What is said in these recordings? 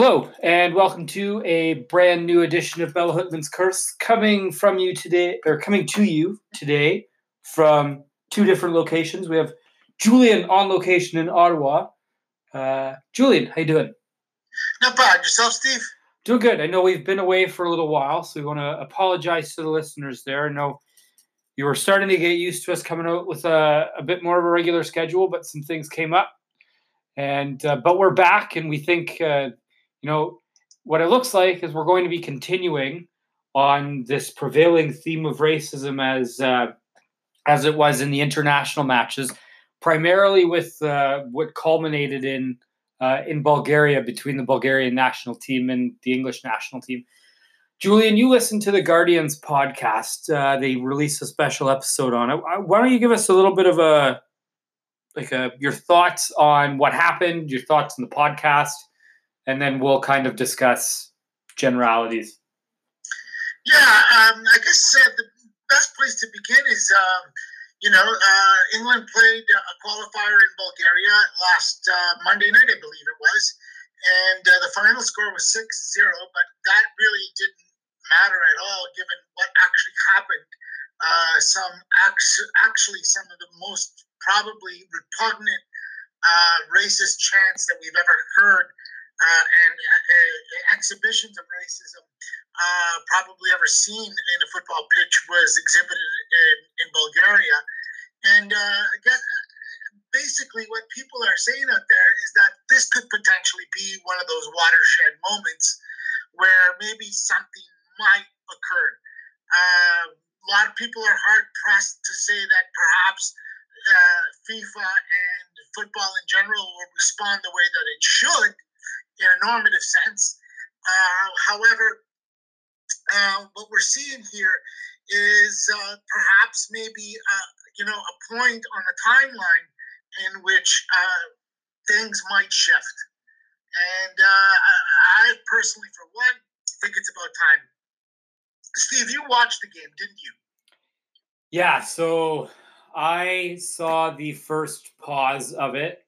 Hello, and welcome to a brand new edition of Béla Guttmann's Curse, coming from you today, or coming to you today from two different locations. We have Julian on location in Ottawa. Uh, Julian, how you doing? Not bad. Yourself, Steve? Doing good. I know we've been away for a little while, so we want to apologize to the listeners there. I know you were starting to get used to us coming out with a, a bit more of a regular schedule, but some things came up. And uh, but we're back, and we think uh, you know what it looks like is we're going to be continuing on this prevailing theme of racism as uh, as it was in the international matches, primarily with uh, what culminated in uh, in Bulgaria between the Bulgarian national team and the English national team. Julian, you listened to the Guardians podcast. Uh, they released a special episode on it. Why don't you give us a little bit of a like a your thoughts on what happened, your thoughts on the podcast, and then we'll kind of discuss generalities. Yeah, um, I guess uh, the best place to begin is, um, you know, uh, England played a qualifier in Bulgaria last uh, Monday night, I believe it was, and uh, the final score was 6 0, but that really didn't matter at all given what actually happened. Uh, some actu- actually some of the most probably repugnant uh, racist chants that we've ever heard uh, and uh, exhibitions of racism uh, probably ever seen in a football pitch was exhibited in, in Bulgaria. And uh, I guess basically what people are saying out there is that this could potentially be one of those watershed moments where maybe something might occur. Uh, a lot of people are hard pressed to say that perhaps uh, FIFA and football in general will respond the way that it should in a normative sense. Uh, however, uh, what we're seeing here is uh, perhaps maybe uh, you know a point on the timeline in which uh, things might shift. And I personally, for one, think it's about time. Steve, you watched the game, didn't you? Yeah, so I saw the first pause of it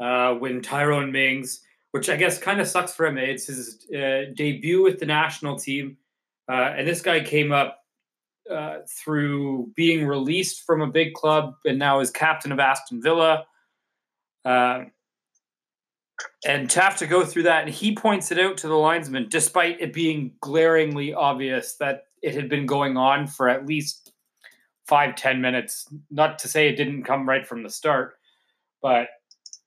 uh, when Tyrone Mings, which I guess kind of sucks for him. It's his uh, debut with the national team, uh, and this guy came up uh, through being released from a big club and now is captain of Aston Villa. Uh, and to have to go through that, and he points it out to the linesman, despite it being glaringly obvious that it had been going on for at least five ten minutes. Not to say it didn't come right from the start, but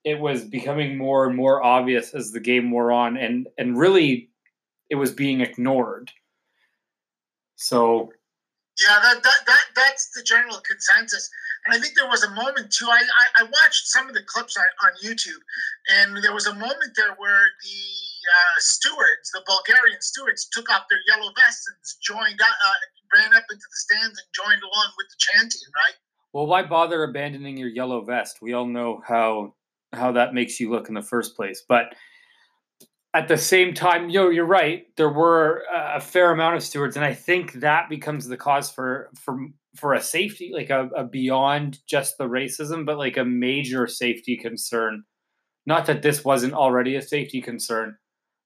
it was becoming more and more obvious as the game wore on, and and really, it was being ignored. So. Yeah, that, that, that that's the general consensus. And I think there was a moment too. I, I, I watched some of the clips on, on YouTube, and there was a moment there where the uh, stewards, the Bulgarian stewards, took off their yellow vests and joined, uh, ran up into the stands and joined along with the chanting, right? Well, why bother abandoning your yellow vest? We all know how how that makes you look in the first place. But at the same time, you know, you're right. There were a fair amount of stewards, and I think that becomes the cause for for for a safety, like a, a beyond just the racism, but like a major safety concern. Not that this wasn't already a safety concern,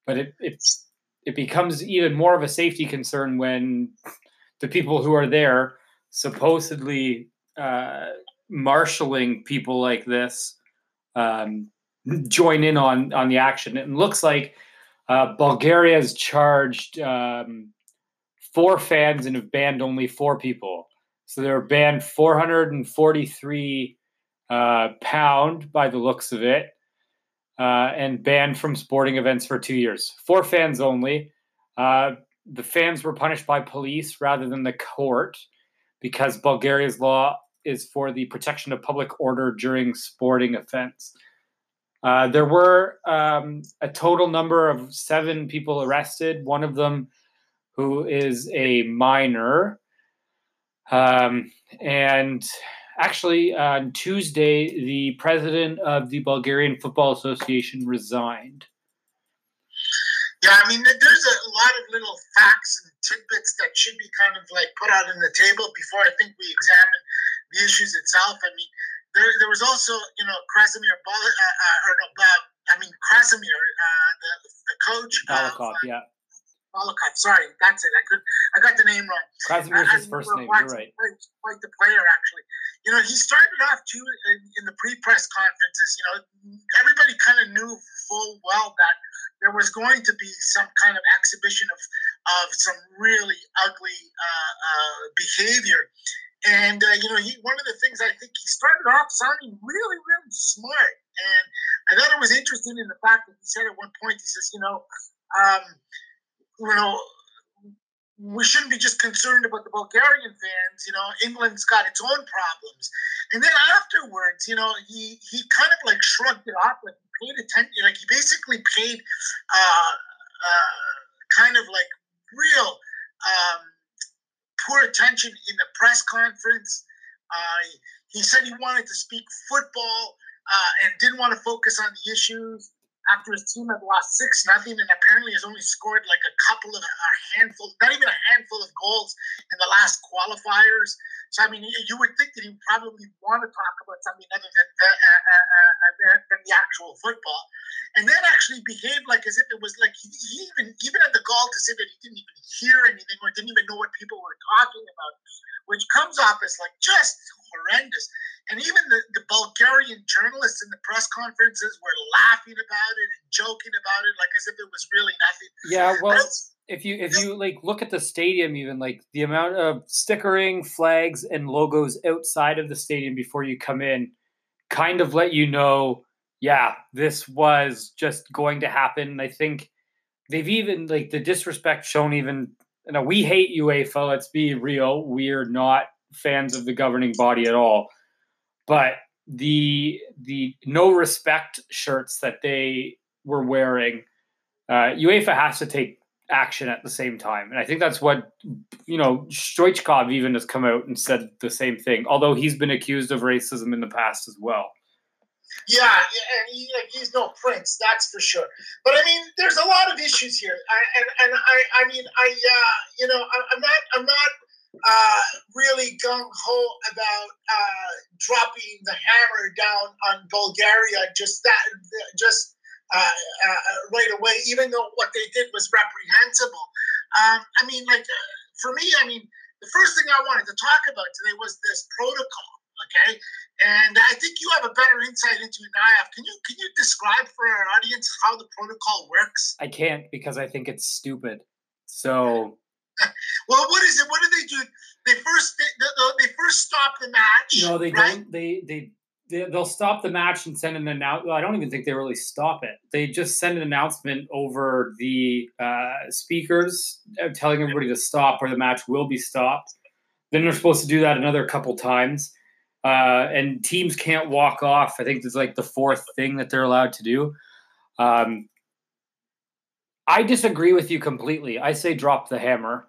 but it it's it becomes even more of a safety concern when the people who are there supposedly uh, marshaling people like this um, join in on on the action. It looks like uh, Bulgaria has charged um, four fans and have banned only four people. So they're banned 443 uh, pound by the looks of it, uh, and banned from sporting events for two years. Four fans only. Uh, the fans were punished by police rather than the court because Bulgaria's law is for the protection of public order during sporting events. Uh, there were um, a total number of seven people arrested. One of them, who is a minor, um, and actually on Tuesday, the president of the Bulgarian Football Association resigned. Yeah, I mean, there's a lot of little facts and tidbits that should be kind of like put out on the table before I think we examine the issues itself. I mean, there, there was also, you know, Krasimir Bal- uh, uh, or no, I mean Krasimir, uh, the, the coach. Balakov, yeah. Balakov, sorry, that's it. I could I got the name wrong. Krasimir is his first name. You're right. Quite the player, actually. You know, he started off too in, in the pre-press conferences. You know, everybody kind of knew full well that there was going to be some kind of exhibition of of some really ugly uh, uh, behavior. And uh, you know, he one of the things I think he started off sounding really, really smart. And I thought it was interesting in the fact that he said at one point, he says, you know, um, you know, we shouldn't be just concerned about the Bulgarian fans. You know, England's got its own problems. And then afterwards, you know, he he kind of like shrugged it off, like he paid attention, like he basically paid uh, uh, kind of like real um, poor attention in the press conference. Uh, he said he wanted to speak football uh, and didn't want to focus on the issues after his team had lost six nothing and apparently has only scored like a couple of a handful, not even a handful of goals in the last qualifiers. So I mean, you would think that he would probably want to talk about something other than the, uh, uh, uh, uh than the actual football, and then actually behaved like as if it was like he, he even even had the gall to say that he didn't even hear anything or didn't even know what people were talking about, which comes off as like just horrendous. And even the, the Bulgarian journalists in the press conferences were laughing about it and joking about it, like as if it was really nothing. Yeah, well, if you if you like look at the stadium even like the amount of stickering flags and logos outside of the stadium before you come in kind of let you know yeah this was just going to happen i think they've even like the disrespect shown even you know we hate uefa let's be real we're not fans of the governing body at all but the the no respect shirts that they were wearing uh, uefa has to take action at the same time. And I think that's what, you know, Stoichkov even has come out and said the same thing, although he's been accused of racism in the past as well. Yeah, and he, he's no prince, that's for sure. But I mean, there's a lot of issues here, I, and and I, I mean, I, uh, you know, I, am not, I'm not uh, really gung ho about uh, dropping the hammer down on Bulgaria. Just that, just uh, uh, right away, even though what they did was reprehensible. Um, I mean, like uh, for me, I mean, the first thing I wanted to talk about today was this protocol. Okay, and I think you have a better insight into it than I have. Can you can you describe for our audience how the protocol works? I can't because I think it's stupid. So. Well, what is it? What do they do? They first they, they first stop the match. No, they right? don't. They they they'll stop the match and send an announcement. I don't even think they really stop it. They just send an announcement over the uh, speakers uh, telling everybody to stop or the match will be stopped. Then they're supposed to do that another couple times. Uh, and teams can't walk off. I think it's like the fourth thing that they're allowed to do. Um, I disagree with you completely. I say drop the hammer,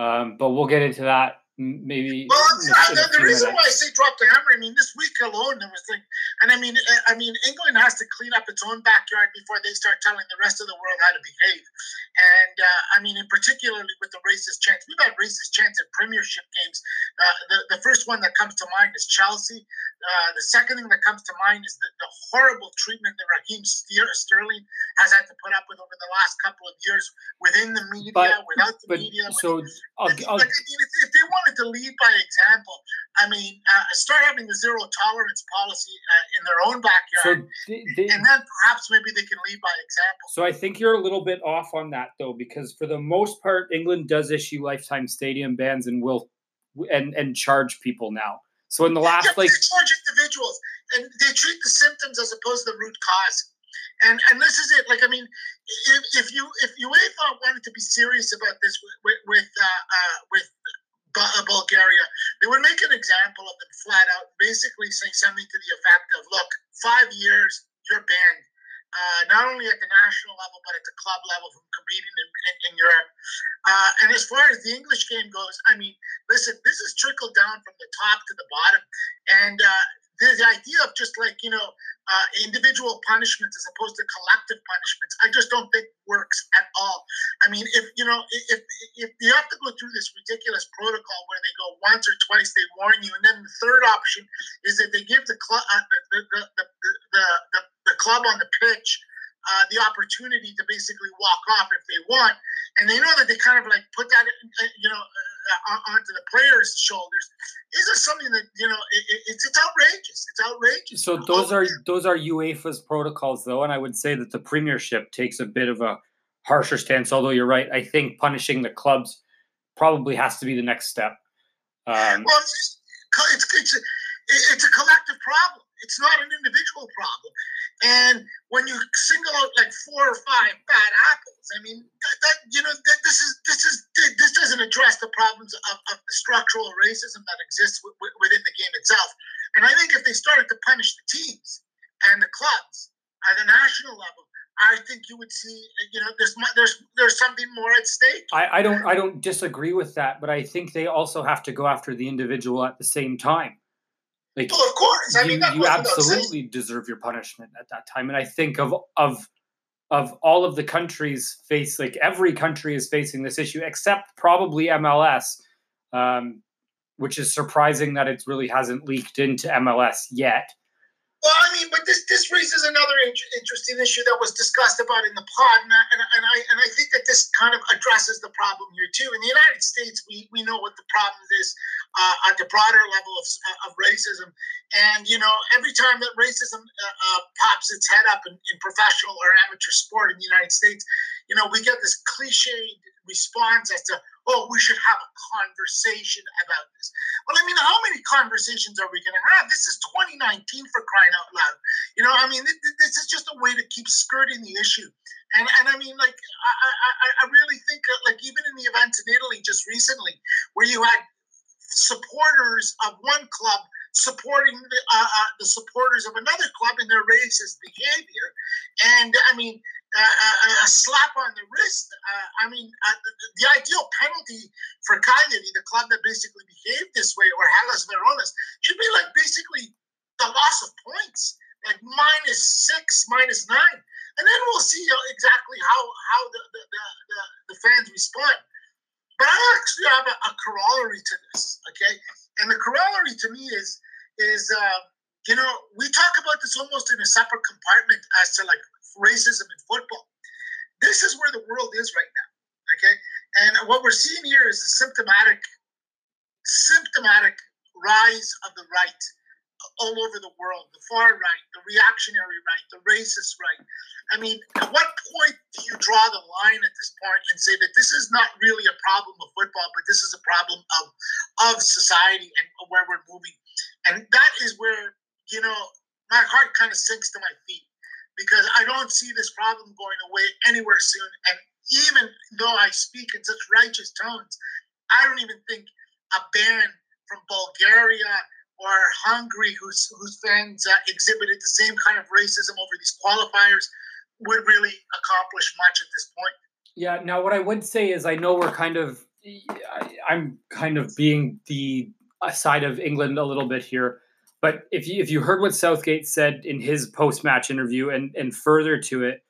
um, but we'll get into that maybe. Well, the, the reason why I say drop the hammer, I mean, this week alone, there was like, and I mean, I mean, England has to clean up its own backyard before they start telling the rest of the world how to behave. And uh, I mean, in particularly with the racist chants, we've had racist chants at Premiership games. Uh, the the first one that comes to mind is Chelsea. Uh, the second thing that comes to mind is the, the horrible treatment that Raheem Sterling has had to put up with over the last couple of years within the media, but, without the but, media. So, I'll, I'll, like, if they wanted to lead by example, I mean, uh, start having the zero tolerance policy uh, in their own backyard, so they, they, and then perhaps maybe they can lead by example. So I think you're a little bit off on that though, because for the most part, England does issue lifetime stadium bans and will and and charge people now. So in the last yeah, like they charge individuals and they treat the symptoms as opposed to the root cause. And and this is it. Like I mean, if, if you if UEFA wanted to be serious about this with with with, uh, uh, with Bulgaria, they would make an example of them flat out, basically saying something to the effect of, "Look, five years, you're banned." Uh, not only at the national level but at the club level from competing in, in, in Europe. Uh, and as far as the English game goes, I mean, listen, this is trickled down from the top to the bottom, and uh, the, the idea of just like you know uh, individual punishments as opposed to collective punishments, I just don't think works at all. I mean, if you know, if if you have to go through this ridiculous protocol where they go once or twice, they warn you, and then the third option is that they give the club uh, the, the, the, the, the, the club on the pitch uh, the opportunity to basically walk off if they want, and they know that they kind of like put that, you know, onto the players' shoulders. Is this something that you know? It, it's it's outrageous. It's outrageous. So those are those are UEFA's protocols, though, and I would say that the Premiership takes a bit of a harsher stance. Although you're right, I think punishing the clubs probably has to be the next step. Um, well, it's, it's, it's, a, it's a collective problem. It's not an individual problem. And when you single out like four or five bad apples, I mean, that, that you know, that this is this is this doesn't address the problems of, of the structural racism that exists w- w- within the game itself. And I think if they started to punish the teams and the clubs at the national level, I think you would see, you know, there's there's there's something more at stake. I, I don't I don't disagree with that, but I think they also have to go after the individual at the same time. Like, well, of course. I you, mean, you absolutely deserve your punishment at that time. And I think of of of all of the countries face like every country is facing this issue except probably MLS, um, which is surprising that it really hasn't leaked into MLS yet. Well, I mean, but this this raises another in- interesting issue that was discussed about in the pod, and I, and, and I and I think that this kind of addresses the problem here too. In the United States, we we know what the problem is uh, at the broader level of, of racism, and you know, every time that racism uh, uh, pops its head up in, in professional or amateur sport in the United States, you know, we get this cliched response as to oh, we should have a conversation about this. Well, I mean, how many conversations are we going to have? This is 2019 for crying out loud. You know, I mean, this is just a way to keep skirting the issue. And, and I mean, like, I, I, I really think, like, even in the events in Italy just recently, where you had supporters of one club supporting the, uh, uh, the supporters of another club in their racist behavior. And I mean, a, a, slap on the wrist. Uh, I mean, uh, the, the, ideal penalty for Cagliari, the club that basically behaved this way, or Hellas Verona's, should be like basically the loss of points, like minus six, minus nine, and then we'll see exactly how how the the, the, the fans respond. But I actually have a, a, corollary to this, okay? And the corollary to me is is uh, you know we talk about this almost in a separate compartment as to like racism in football. This is where the world is right now. Okay, and what we're seeing here is a symptomatic, symptomatic rise of the right all over the world the far right, the reactionary right, the racist right. I mean, at what point do you draw the line at this point and say that this is not really a problem of football, but this is a problem of, of society and where we're moving? And that is where, you know, my heart kind of sinks to my feet because I don't see this problem going away anywhere soon. And even though I speak in such righteous tones, I don't even think a ban from Bulgaria or Hungary, whose whose fans uh, exhibited the same kind of racism over these qualifiers, would really accomplish much at this point. Yeah. Now, what I would say is, I know we're kind of, I'm kind of being the side of England a little bit here. But if you if you heard what Southgate said in his post match interview and and further to it,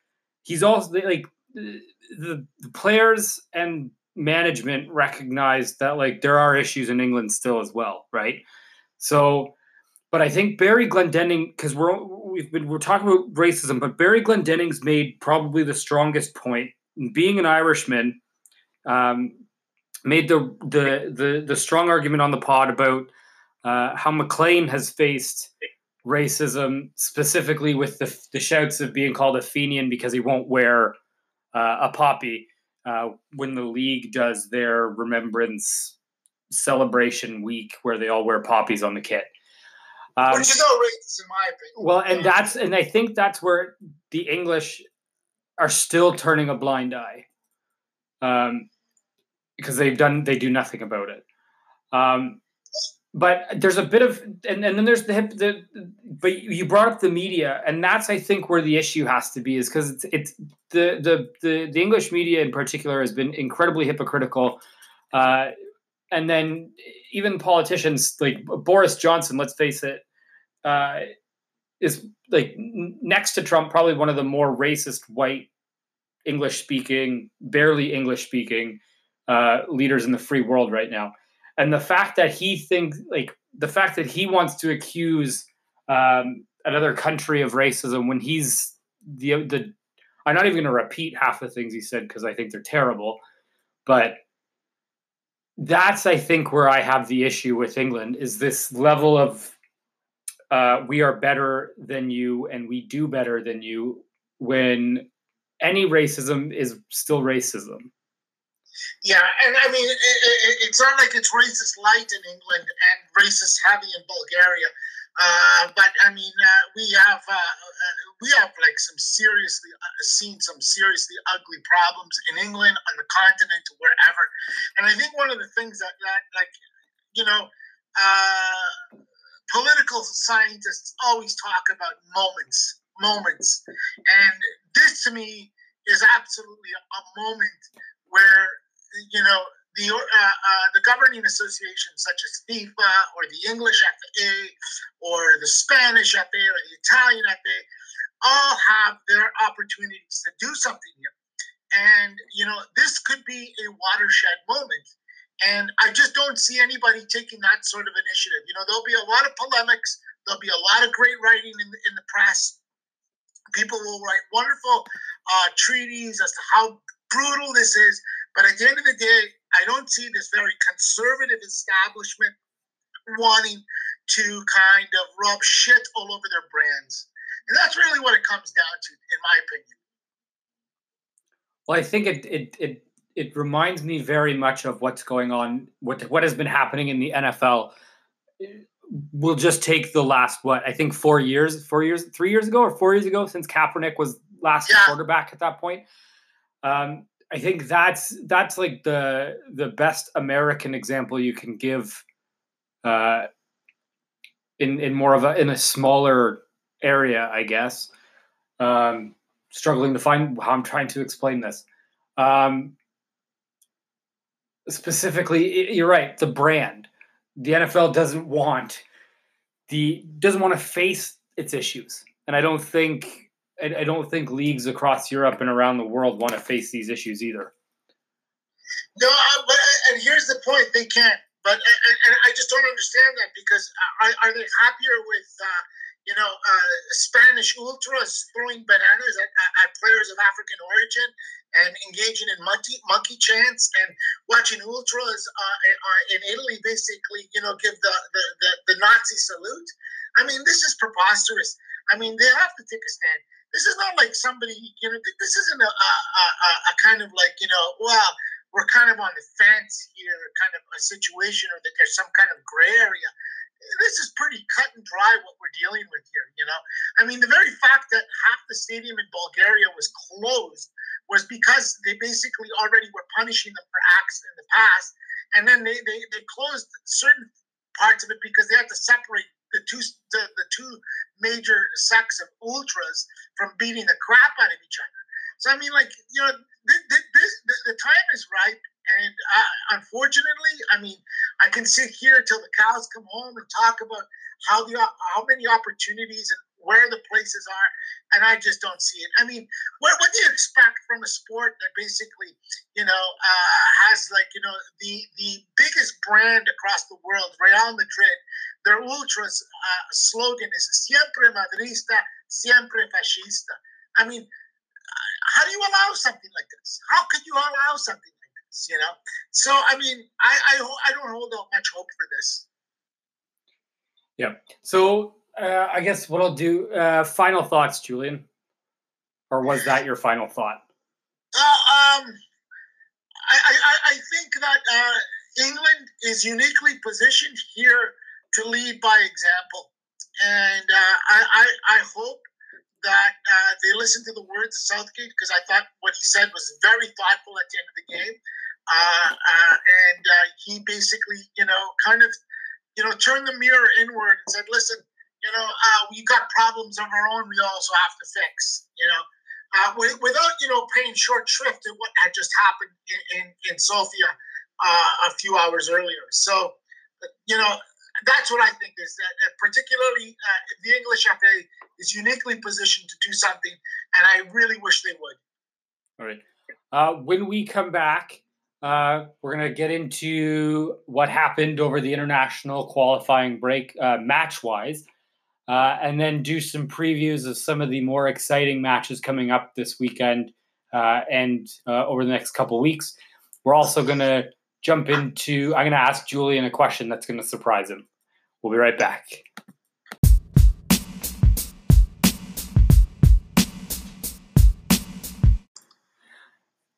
he's also like the, the players and management recognize that like there are issues in England still as well, right? So, but I think Barry Glendenning because we're we've been we're talking about racism, but Barry Glendenning's made probably the strongest point. Being an Irishman, um, made the the the the strong argument on the pod about uh, how McClean has faced racism, specifically with the, the shouts of being called a Fenian because he won't wear uh, a poppy uh, when the league does their remembrance celebration week where they all wear poppies on the kit. Um, Which is outrageous, in my opinion. Well, and that's and I think that's where the English are still turning a blind eye, um, because they've done they do nothing about it. Um, but there's a bit of and, and then there's the, the but you brought up the media and that's i think where the issue has to be is because it's it's the, the the the english media in particular has been incredibly hypocritical uh, and then even politicians like boris johnson let's face it uh, is like next to trump probably one of the more racist white english speaking barely english speaking uh, leaders in the free world right now and the fact that he thinks like the fact that he wants to accuse um, another country of racism when he's the the I'm not even going to repeat half the things he said because I think they're terrible. But that's, I think, where I have the issue with England is this level of uh, we are better than you and we do better than you when any racism is still racism. Yeah, and I mean, it, it, it's not like it's racist light in England and racist heavy in Bulgaria. Uh, but I mean, uh, we have uh, uh we have like some seriously uh, seen some seriously ugly problems in England, on the continent, wherever. And I think one of the things that that like you know uh, political scientists always talk about moments, moments, and this to me is absolutely a moment where you know the uh, uh, the governing associations such as FIFA or the English FA or the Spanish FA or the Italian FA all have their opportunities to do something here. And you know this could be a watershed moment. And I just don't see anybody taking that sort of initiative. You know, there'll be a lot of polemics. There'll be a lot of great writing in the, in the press. People will write wonderful uh, treaties as to how brutal this is. But at the end of the day, I don't see this very conservative establishment wanting to kind of rub shit all over their brands. And that's really what it comes down to, in my opinion. Well, I think it it it it reminds me very much of what's going on, what what has been happening in the NFL. We'll just take the last what I think four years, four years, three years ago, or four years ago, since Kaepernick was last yeah. quarterback at that point. Um, I think that's that's like the the best American example you can give uh, in in more of a in a smaller area, I guess. Um, struggling to find how I'm trying to explain this. Um, specifically, you're right. The brand, the NFL doesn't want the doesn't want to face its issues, and I don't think I, I don't think leagues across Europe and around the world want to face these issues either. No, uh, but and here's the point: they can't. But and, and I just don't understand that because are, are they happier with uh, you know uh, Spanish ultras throwing bananas at, at, players of African origin and engaging in monkey monkey chants and watching ultras uh, uh, in Italy basically you know give the, the, the the Nazi salute? I mean, this is preposterous. I mean, they have to take a stand this is not like somebody, you know, this isn't a, a, a, a kind of like, you know, well, we're kind of on the fence here, kind of a situation, or that there's some kind of gray area. This is pretty cut and dry what we're dealing with here, you know? I mean, the very fact that half the stadium in Bulgaria was closed was because they basically already were punishing them for acts in the past. And then they, they, they closed certain parts of it because they had to separate the two the, the two major sects of ultras from beating the crap out of each other. So I mean, like you know, this, this, the time is ripe, and uh, unfortunately, I mean, I can sit here till the cows come home and talk about how the how many opportunities and where the places are, and I just don't see it. I mean, what, what do you expect from a sport that basically, you know, uh, has like you know the the biggest brand across the world, Real Madrid. Their ultras uh, slogan is "Siempre Madrista, siempre fascista." I mean, how do you allow something like this? How could you allow something like this? You know. So I mean, I I, I don't hold out much hope for this. Yeah. So uh, I guess what I'll do. Uh, final thoughts, Julian, or was that your final thought? Uh, um, I, I, I think that uh, England is uniquely positioned here to lead by example, and uh, I, I, I hope that uh, they listen to the words of Southgate because I thought what he said was very thoughtful at the end of the game, and he basically, you know, kind of, you know, turned the mirror inward and said, "Listen." You know, uh, we got problems of our own. We also have to fix. You know, uh, without you know paying short shrift to what had just happened in in, in Sofia uh, a few hours earlier. So, you know, that's what I think is that particularly uh, the English FA is uniquely positioned to do something, and I really wish they would. All right. Uh, when we come back, uh, we're going to get into what happened over the international qualifying break, uh, match wise. Uh, and then do some previews of some of the more exciting matches coming up this weekend uh, and uh, over the next couple weeks. We're also going to jump into, I'm going to ask Julian a question that's going to surprise him. We'll be right back.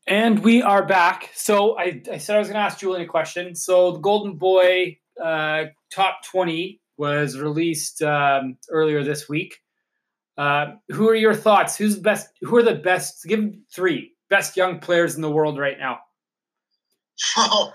And we are back. So I, I said I was going to ask Julian a question. So the Golden Boy uh, top 20 was released um, earlier this week. Uh, who are your thoughts? Who's the best? Who are the best? Give them three best young players in the world right now. Oh,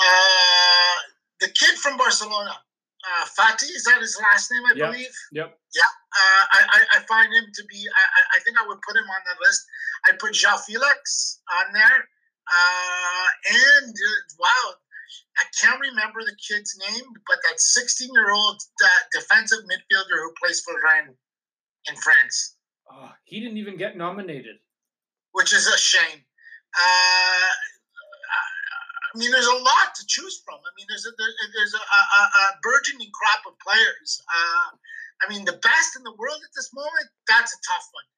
uh, the kid from Barcelona, uh, Fati, is that his last name? I yep. believe. Yep. Yeah, uh, I, I find him to be. I, I think I would put him on the list. I put João Felix on there, uh, and uh, wow, I can't remember the kid's name, but that 16 year old uh, defensive midfielder who plays for Rennes in France. Oh, he didn't even get nominated, which is a shame. Uh, I mean, there's a lot to choose from. I mean, there's a there's a, a, a burgeoning crop of players. Uh, I mean, the best in the world at this moment. That's a tough one.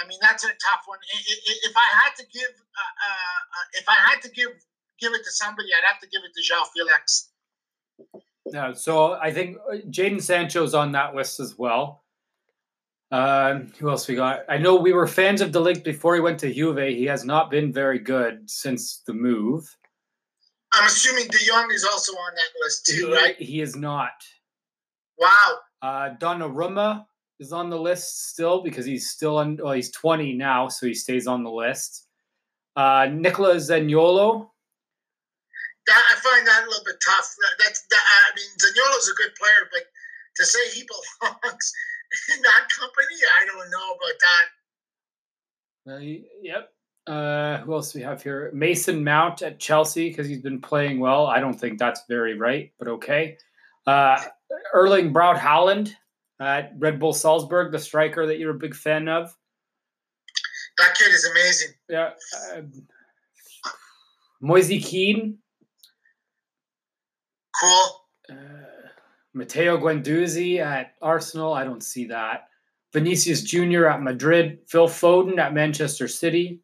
I mean, that's a tough one. If I had to give, uh, uh, if I had to give give it to somebody, I'd have to give it to João Felix. Yeah, so I think Jaden Jadon Sancho's on that list as well. Uh, who else we got? I know we were fans of De Ligt before he went to Juve. He has not been very good since the move. I'm assuming De Jong is also on that list too, he, right? He is not. Wow. Uh, Donnarumma is on the list still because he's still on. Well, he's 20 now, so he stays on the list. Uh, Nicola Zaniolo that, I find that a little bit tough. That, that's that, I mean, Zaniolo's a good player, but to say he belongs in that company, I don't know about that. Uh, yep. Uh, who else do we have here? Mason Mount at Chelsea because he's been playing well. I don't think that's very right, but okay. Uh, Erling Braut Haaland at Red Bull Salzburg, the striker that you're a big fan of. That kid is amazing. Yeah. Uh, Moise Kean Cool. Uh, Matteo Guendouzi at Arsenal. I don't see that. Vinicius Jr. at Madrid. Phil Foden at Manchester City.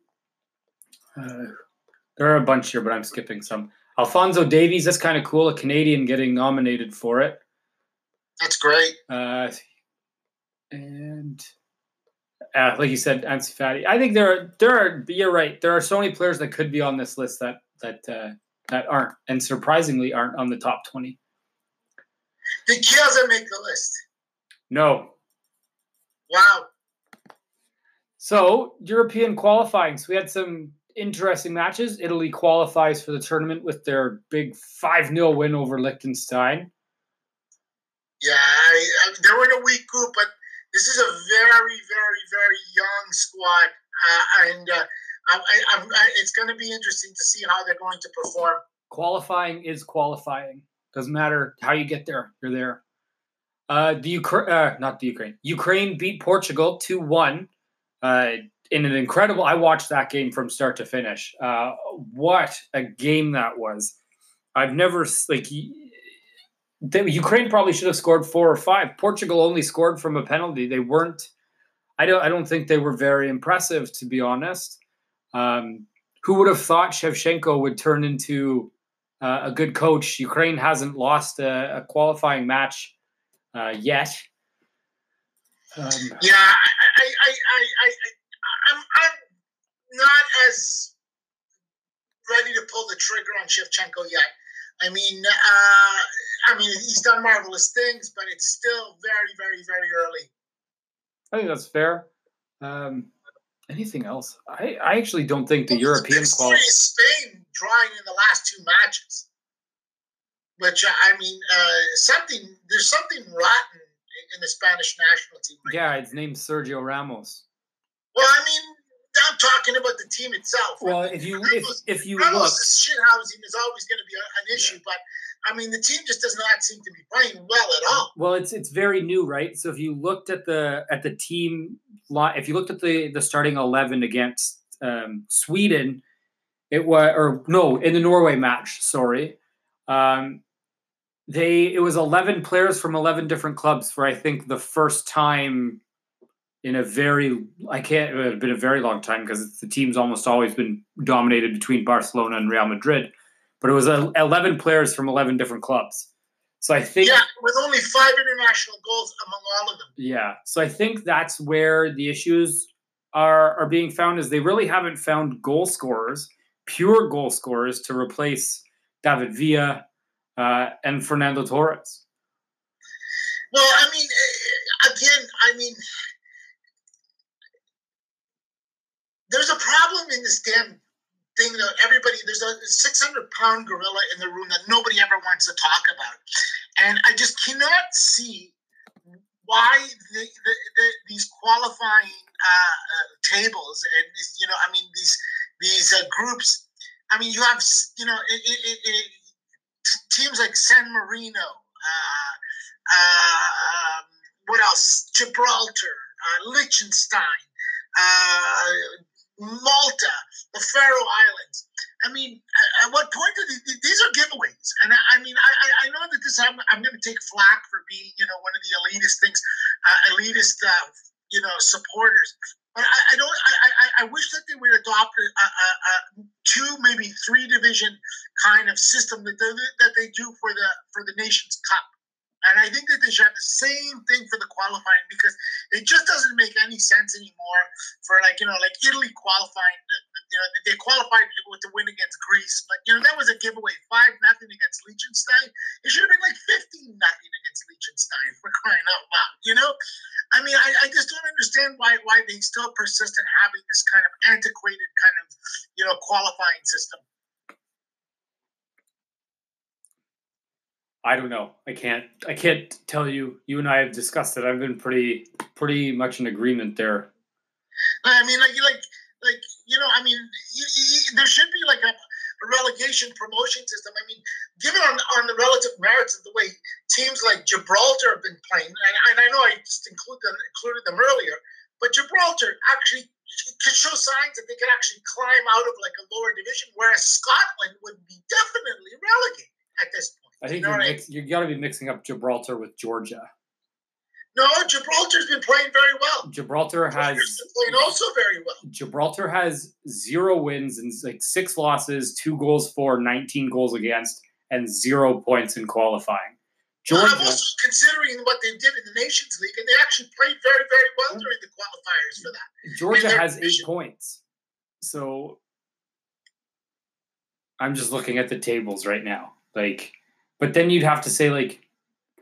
Uh, there are a bunch here, but I'm skipping some. Alphonso Davies. That's kind of cool. A Canadian getting nominated for it. That's great. Uh, and uh, like you said, Ansu Fati. I think there are there are. You're right. There are so many players that could be on this list that that uh, that aren't, and surprisingly aren't on the top 20. Did Chiesa make the list? No. Wow. So, European qualifying. So, we had some interesting matches. Italy qualifies for the tournament with their big 5 0 win over Liechtenstein. Yeah, I, I, they were in a weak group, but this is a very, very, very young squad. Uh, and uh, I, I, I, it's going to be interesting to see how they're going to perform. Qualifying is qualifying. Doesn't matter how you get there. You're there. Uh, the Ukraine, uh, not the Ukraine. Ukraine beat Portugal two one. Uh, in an incredible. I watched that game from start to finish. Uh, what a game that was! I've never like. The, Ukraine probably should have scored four or five. Portugal only scored from a penalty. They weren't. I don't. I don't think they were very impressive, to be honest. Um, who would have thought Shevchenko would turn into uh, a good coach? Ukraine hasn't lost a, a qualifying match uh, yet. Um, yeah, I, I, I, I, I'm, I'm not as ready to pull the trigger on Shevchenko yet. I mean, uh, I mean, he's done marvelous things, but it's still very, very, very early. I think that's fair. Um, anything else? I, I actually don't think the European quality. Spain drawing in the last two matches, which I mean, uh, something there's something rotten in the Spanish national team. Right yeah, now. it's named Sergio Ramos. Well, I mean, I'm talking about the team itself. Well, if you Ramos, if, if you Ramos' look, shithousing is always going to be an issue, yeah. but I mean, the team just does not seem to be playing well at all. Well, it's it's very new, right? So if you looked at the at the team, if you looked at the the starting eleven against um, Sweden, it was or no in the Norway match. Sorry, um, they it was 11 players from 11 different clubs for I think the first time in a very I can't it had been a very long time because the team's almost always been dominated between Barcelona and Real Madrid, but it was uh, 11 players from 11 different clubs. So I think yeah, with only five international goals among all of them. Yeah, so I think that's where the issues are are being found is they really haven't found goal scorers, pure goal scorers to replace David Villa uh, and Fernando Torres. Well, I mean, eh, again, I mean, there's a problem in this damn thing that everybody there's a 600 pound gorilla in the room that nobody ever wants to talk about. And i just cannot see why the, the, the, these qualifying uh, uh, tables and you know i mean these these uh, groups i mean you have you know it, it, it, teams like san marino uh, uh, um, what else? Gibraltar uh, liechtenstein Malta, the Faroe Islands. I mean, at what point do these, these are giveaways? And I, I mean, I, I know that this I'm, I'm going to take flack for being, you know, one of the elitist things, uh, elitist, uh, you know, supporters. But I, I don't. I, I, wish that they would adopt a, a, a, two, maybe three division kind of system that they, that they do for the for the Nations Cup. And I think that they should have the same thing for the qualifying because it just doesn't make any sense anymore for like, you know, like Italy qualifying. You know, they qualified with the win against Greece, but you know, that was a giveaway. Five nothing against Liechtenstein. It should have been like 15 nothing against Liechtenstein for crying out loud, you know? I mean, I, I just don't understand why why they still persist in having this kind of antiquated kind of, you know, qualifying system. I don't know. I can't. I can't tell you. You and I have discussed it. I've been pretty, pretty much in agreement there. I mean, like, like, like, you know, I mean, you, you, there should be like a, relegation promotion system. I mean, given on, on the relative merits of the way teams like Gibraltar have been playing, and, and I know I just included them, included them earlier, but Gibraltar actually could show signs that they could actually climb out of like a lower division, whereas Scotland would be definitely relegated at this point. I think you are mix, you got to be mixing up Gibraltar with Georgia. No, Gibraltar's been playing very well. Gibraltar has playing also very well. Gibraltar has zero wins and like six losses, two goals for, 19 goals against, and zero points in qualifying. Georgia, well, I'm also considering what they did in the Nations League, and they actually played very, very well during the qualifiers for that. Georgia has division. eight points. So I'm just looking at the tables right now. Like but then you'd have to say like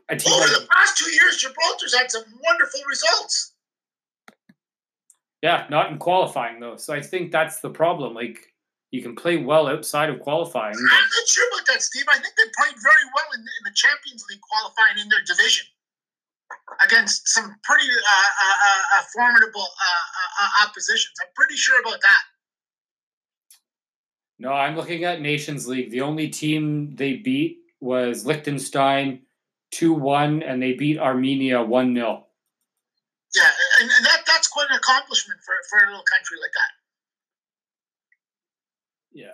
a team over like, the past two years, Gibraltar's had some wonderful results. Yeah, not in qualifying though. So I think that's the problem. Like you can play well outside of qualifying. I'm not sure about that, Steve. I think they played very well in the, in the Champions League qualifying in their division against some pretty uh, uh, uh, uh formidable uh, uh, oppositions. I'm pretty sure about that. No, I'm looking at Nations League. The only team they beat was Liechtenstein 2 1, and they beat Armenia 1 0. Yeah, and, and that, that's quite an accomplishment for, for a little country like that. Yeah.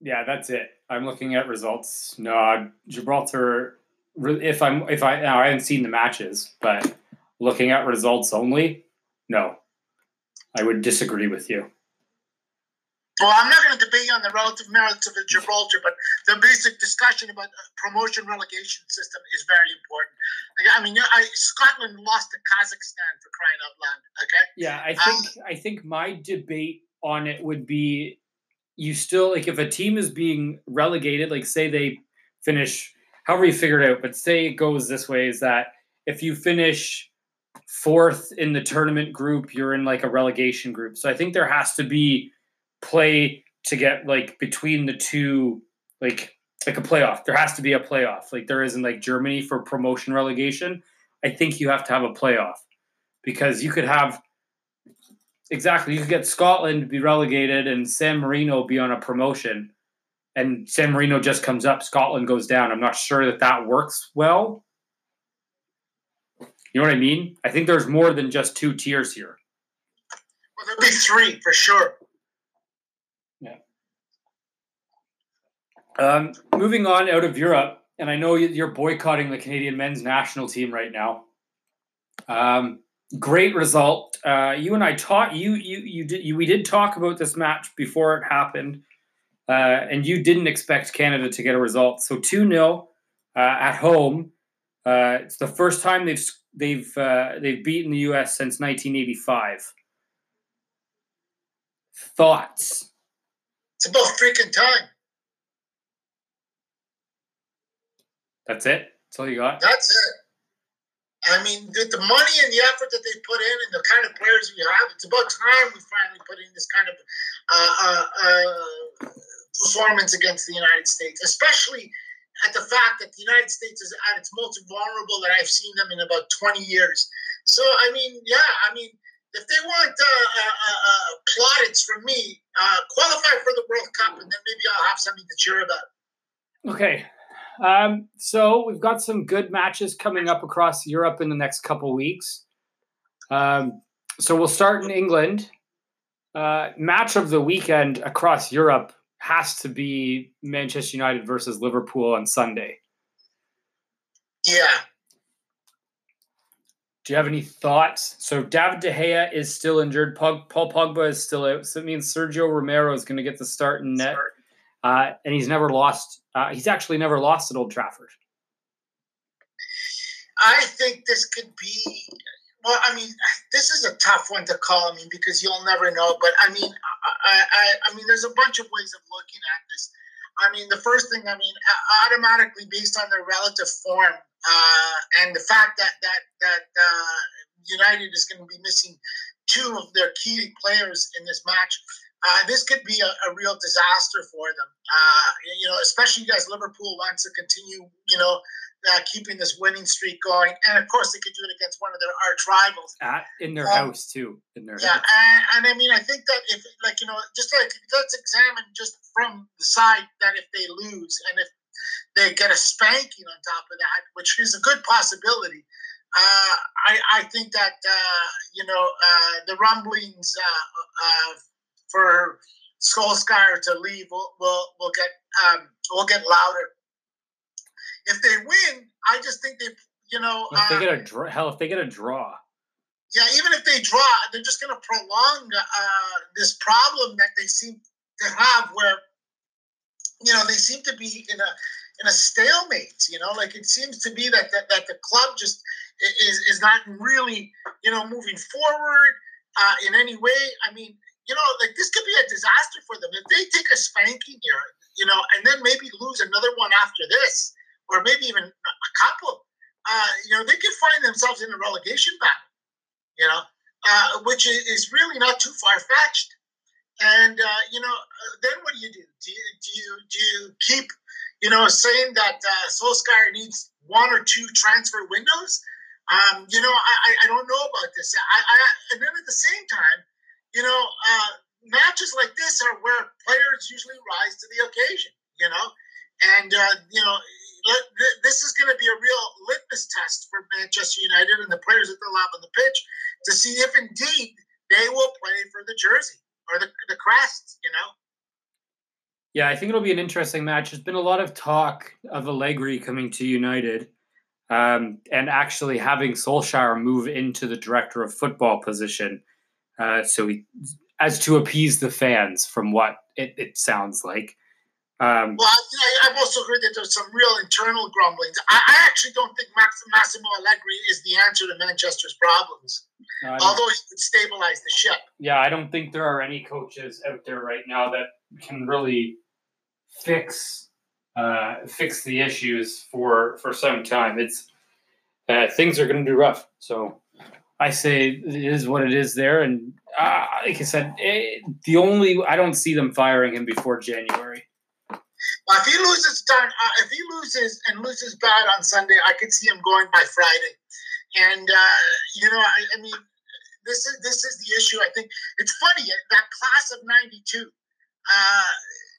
Yeah, that's it. I'm looking at results. No, Gibraltar. If I'm, if I now I haven't seen the matches, but looking at results only, no, I would disagree with you. Well, I'm not going to debate on the relative merits of Gibraltar, but the basic discussion about promotion relegation system is very important. I mean, I, Scotland lost to Kazakhstan for crying out loud. Okay. Yeah, I think um, I think my debate on it would be you still like if a team is being relegated, like say they finish however you figure it out, but say it goes this way is that if you finish fourth in the tournament group, you're in like a relegation group. So I think there has to be play to get like between the two like like a playoff. There has to be a playoff. Like there isn't like Germany for promotion relegation. I think you have to have a playoff because you could have exactly you could get Scotland be relegated and San Marino be on a promotion and San Marino just comes up, Scotland goes down. I'm not sure that that works well. You know what I mean? I think there's more than just two tiers here. Well, there'll be three for sure. Um, moving on out of Europe, and I know you're boycotting the Canadian men's national team right now. Um, great result. Uh, you and I taught you you you did you, we did talk about this match before it happened, uh, and you didn't expect Canada to get a result. So two 0 uh, at home. Uh, it's the first time they've they've uh, they've beaten the U.S. since 1985. Thoughts? It's about freaking time. That's it. That's all you got. That's it. I mean, the, the, money and the effort that they put in, and the kind of players we have, it's about time we finally put in this kind of uh, uh, uh, performance against the United States, especially at the fact that the United States is at its most vulnerable that I've seen them in about 20 years. So, I mean, yeah, I mean, if they want uh, uh, uh, plaudits from me, qualify for the World Cup, and then maybe I'll have something to cheer about. Okay, um, so we've got some good matches coming up across Europe in the next couple weeks. Um, so we'll start in England. Uh, match of the weekend across Europe has to be Manchester United versus Liverpool on Sunday. Yeah. Do you have any thoughts? So David De Gea is still injured. Paul Pogba is still out. So it means Sergio Romero is going to get the start in net. Uh, and he's never lost uh, he's actually never lost at Old Trafford. I think this could be. Well, I mean, this is a tough one to call. I mean, because you'll never know. But I mean, I, I, I mean, there's a bunch of ways of looking at this. I mean, the first thing, I mean, automatically based on their relative form uh, and the fact that that that uh, United is going to be missing two of their key players in this match, uh, this could be a, a, real disaster for them. Uh, you know, especially as Liverpool wants to continue, you know, uh, keeping this winning streak going, and of course they could do it against one of their arch rivals At, in their um, house too. In their yeah, and, and, I mean, I think that if like you know, just like let's examine just from the side that if they lose and if they get a spanking on top of that, which is a good possibility. Uh, I, I think that uh, you know uh, the rumblings for Solskjaer to leave will will will get um, will get louder. If they win, I just think they you know if they get a draw, hell if they get a draw. Yeah, even if they draw, they're just going to prolong uh, this problem that they seem to have, where you know they seem to be in a in a stalemate. You know, like it seems to be that that, that the club just is is not really you know moving forward uh, in any way. I mean, you know, like this could be a disaster for them if they take a spanking here, you know, and then maybe lose another one after this, or maybe even a couple. Uh, you know, they could find themselves in a relegation battle. You know, uh, which is really not too far fetched. And uh, you know, uh, then what do you do? Do you do you, do you keep, you know, saying that uh, Solskjaer needs one or two transfer windows? Um, you know, I, I don't know about this. I, I, and then at the same time, you know, uh, matches like this are where players usually rise to the occasion, you know, and, uh, you know, this is going to be a real litmus test for Manchester United and the players that they'll have on the pitch to see if indeed they will play for the jersey or the, the crest, you know. Yeah, I think it'll be an interesting match. There's been a lot of talk of Allegri coming to United um, and actually having Solskjaer move into the director of football position. Uh, so he, as to appease the fans, from what it, it sounds like. Um, well, I, have also heard that there's some real internal grumblings. I, I actually don't think Max, Massimo Allegri is the answer to Manchester's problems, although he could stabilize the ship. Yeah, I don't think there are any coaches out there right now that can really fix uh, fix the issues for for some time. It's uh, things are going to be rough. So I say it is what it is there, and uh, like I said, it, eh, the only I don't see them firing him before January. Well, if he loses time, uh, if he loses and loses bad on Sunday, I could see him going by Friday. And uh, you know, I, I, mean, this is this is the issue. I think it's funny that class of '92. Uh,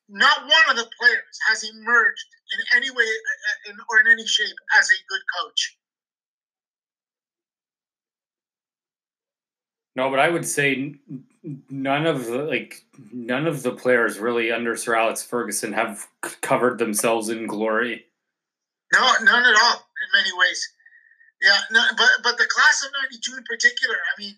not one of the players has emerged in any way uh, in, or in any shape as a good coach. No, but I would say none of the like none of the players really under Sir Alex Ferguson have covered themselves in glory. No, none at all. In many ways, yeah. No, but but the class of '92 in particular. I mean,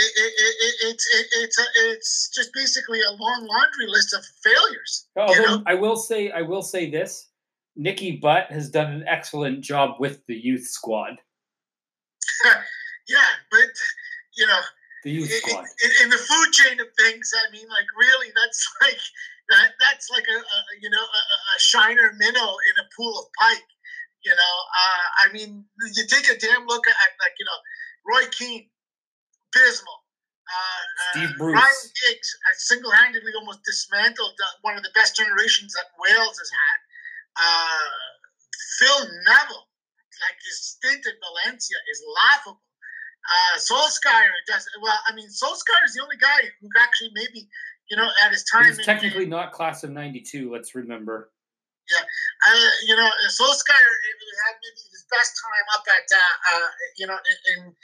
it, it, it, it's it's a, it's just basically a long laundry list of failures. Although you know? I will say, I will say this: Nicky Butt has done an excellent job with the youth squad. yeah, but you know, the youth squad in, in, the food chain of things. I mean, like really, that's like that, that's like a, a you know a, a, shiner minnow in a pool of pike. You know, uh, I mean, you take a damn look at like you know Roy Keane, Bismal. Uh, uh Steve Bruce. Ryan Giggs single-handedly almost dismantled uh, one of the best generations that Wales has had. Uh, Phil Neville, like his stint at Valencia, is laughable. Uh, Solskjaer does well. I mean, Solskjaer is the only guy who actually maybe you know at his time. He's technically in, not class of '92. Let's remember. Yeah, uh, you know, Solskjaer had maybe his best time up at uh, uh you know in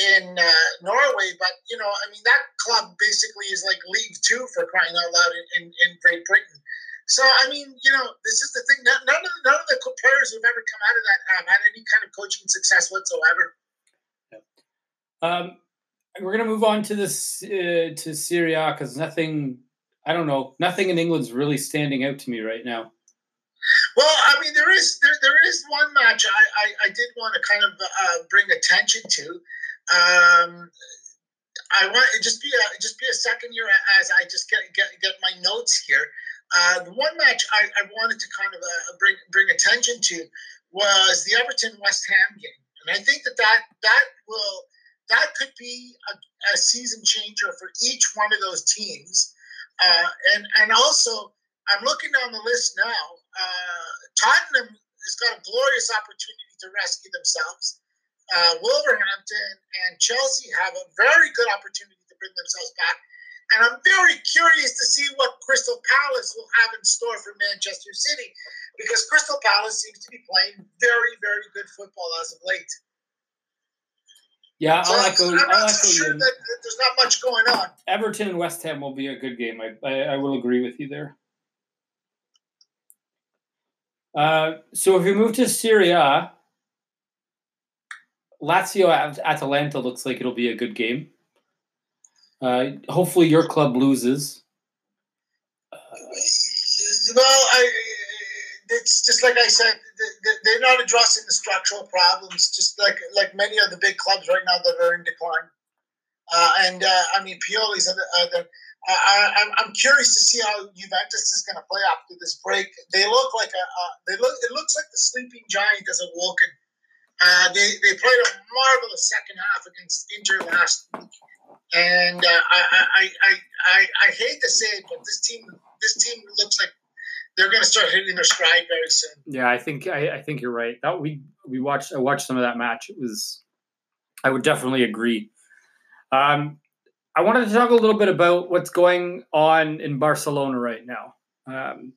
in uh, Norway, but you know, I mean, that club basically is like League Two for crying out loud in, in, in Great Britain. So I mean, you know, this is the thing. None of none of the players who've ever come out of that have had any kind of coaching success whatsoever. Um, we're gonna move on to this uh, to Serie A because nothing. I don't know. Nothing in England's really standing out to me right now. Well, I mean, there is there, there is one match I, I, I did want to kind of uh, bring attention to. Um, I want it just be a just be a second here as I just get get, get my notes here. Uh, the one match I, I wanted to kind of uh, bring bring attention to was the Everton West Ham game, and I think that that that will that could be a, a season changer for each one of those teams. Uh, and and also, I'm looking down the list now. Uh, Tottenham has got a glorious opportunity to rescue themselves. Uh, Wolverhampton and Chelsea have a very good opportunity to bring themselves back. And I'm very curious to see what Crystal Palace will have in store for Manchester City because Crystal Palace seems to be playing very, very good football as of late. Yeah, so I like. I'm not so sure that, that, there's not much going on. Everton and West Ham will be a good game. I I, I will agree with you there. Uh, so if we move to Serie A, Lazio at Atalanta looks like it'll be a good game. Uh, hopefully, your club loses. Uh, well, I it's just like I said, they're not addressing the structural problems, just like like many of the big clubs right now that are in decline. Uh, and uh, I mean, Pioli's. Uh, the, I, am curious to see how Juventus is going to play after this break. They look like a. Uh, they look. It looks like the sleeping giant has awoken. Uh, they they played a marvelous second half against Inter last week, and uh, I, I, I I I hate to say it, but this team this team looks like they're going to start hitting their stride very soon. Yeah, I think I, I, think you're right. That we we watched I watched some of that match. It was I would definitely agree. Um, I wanted to talk a little bit about what's going on in Barcelona right now. Um,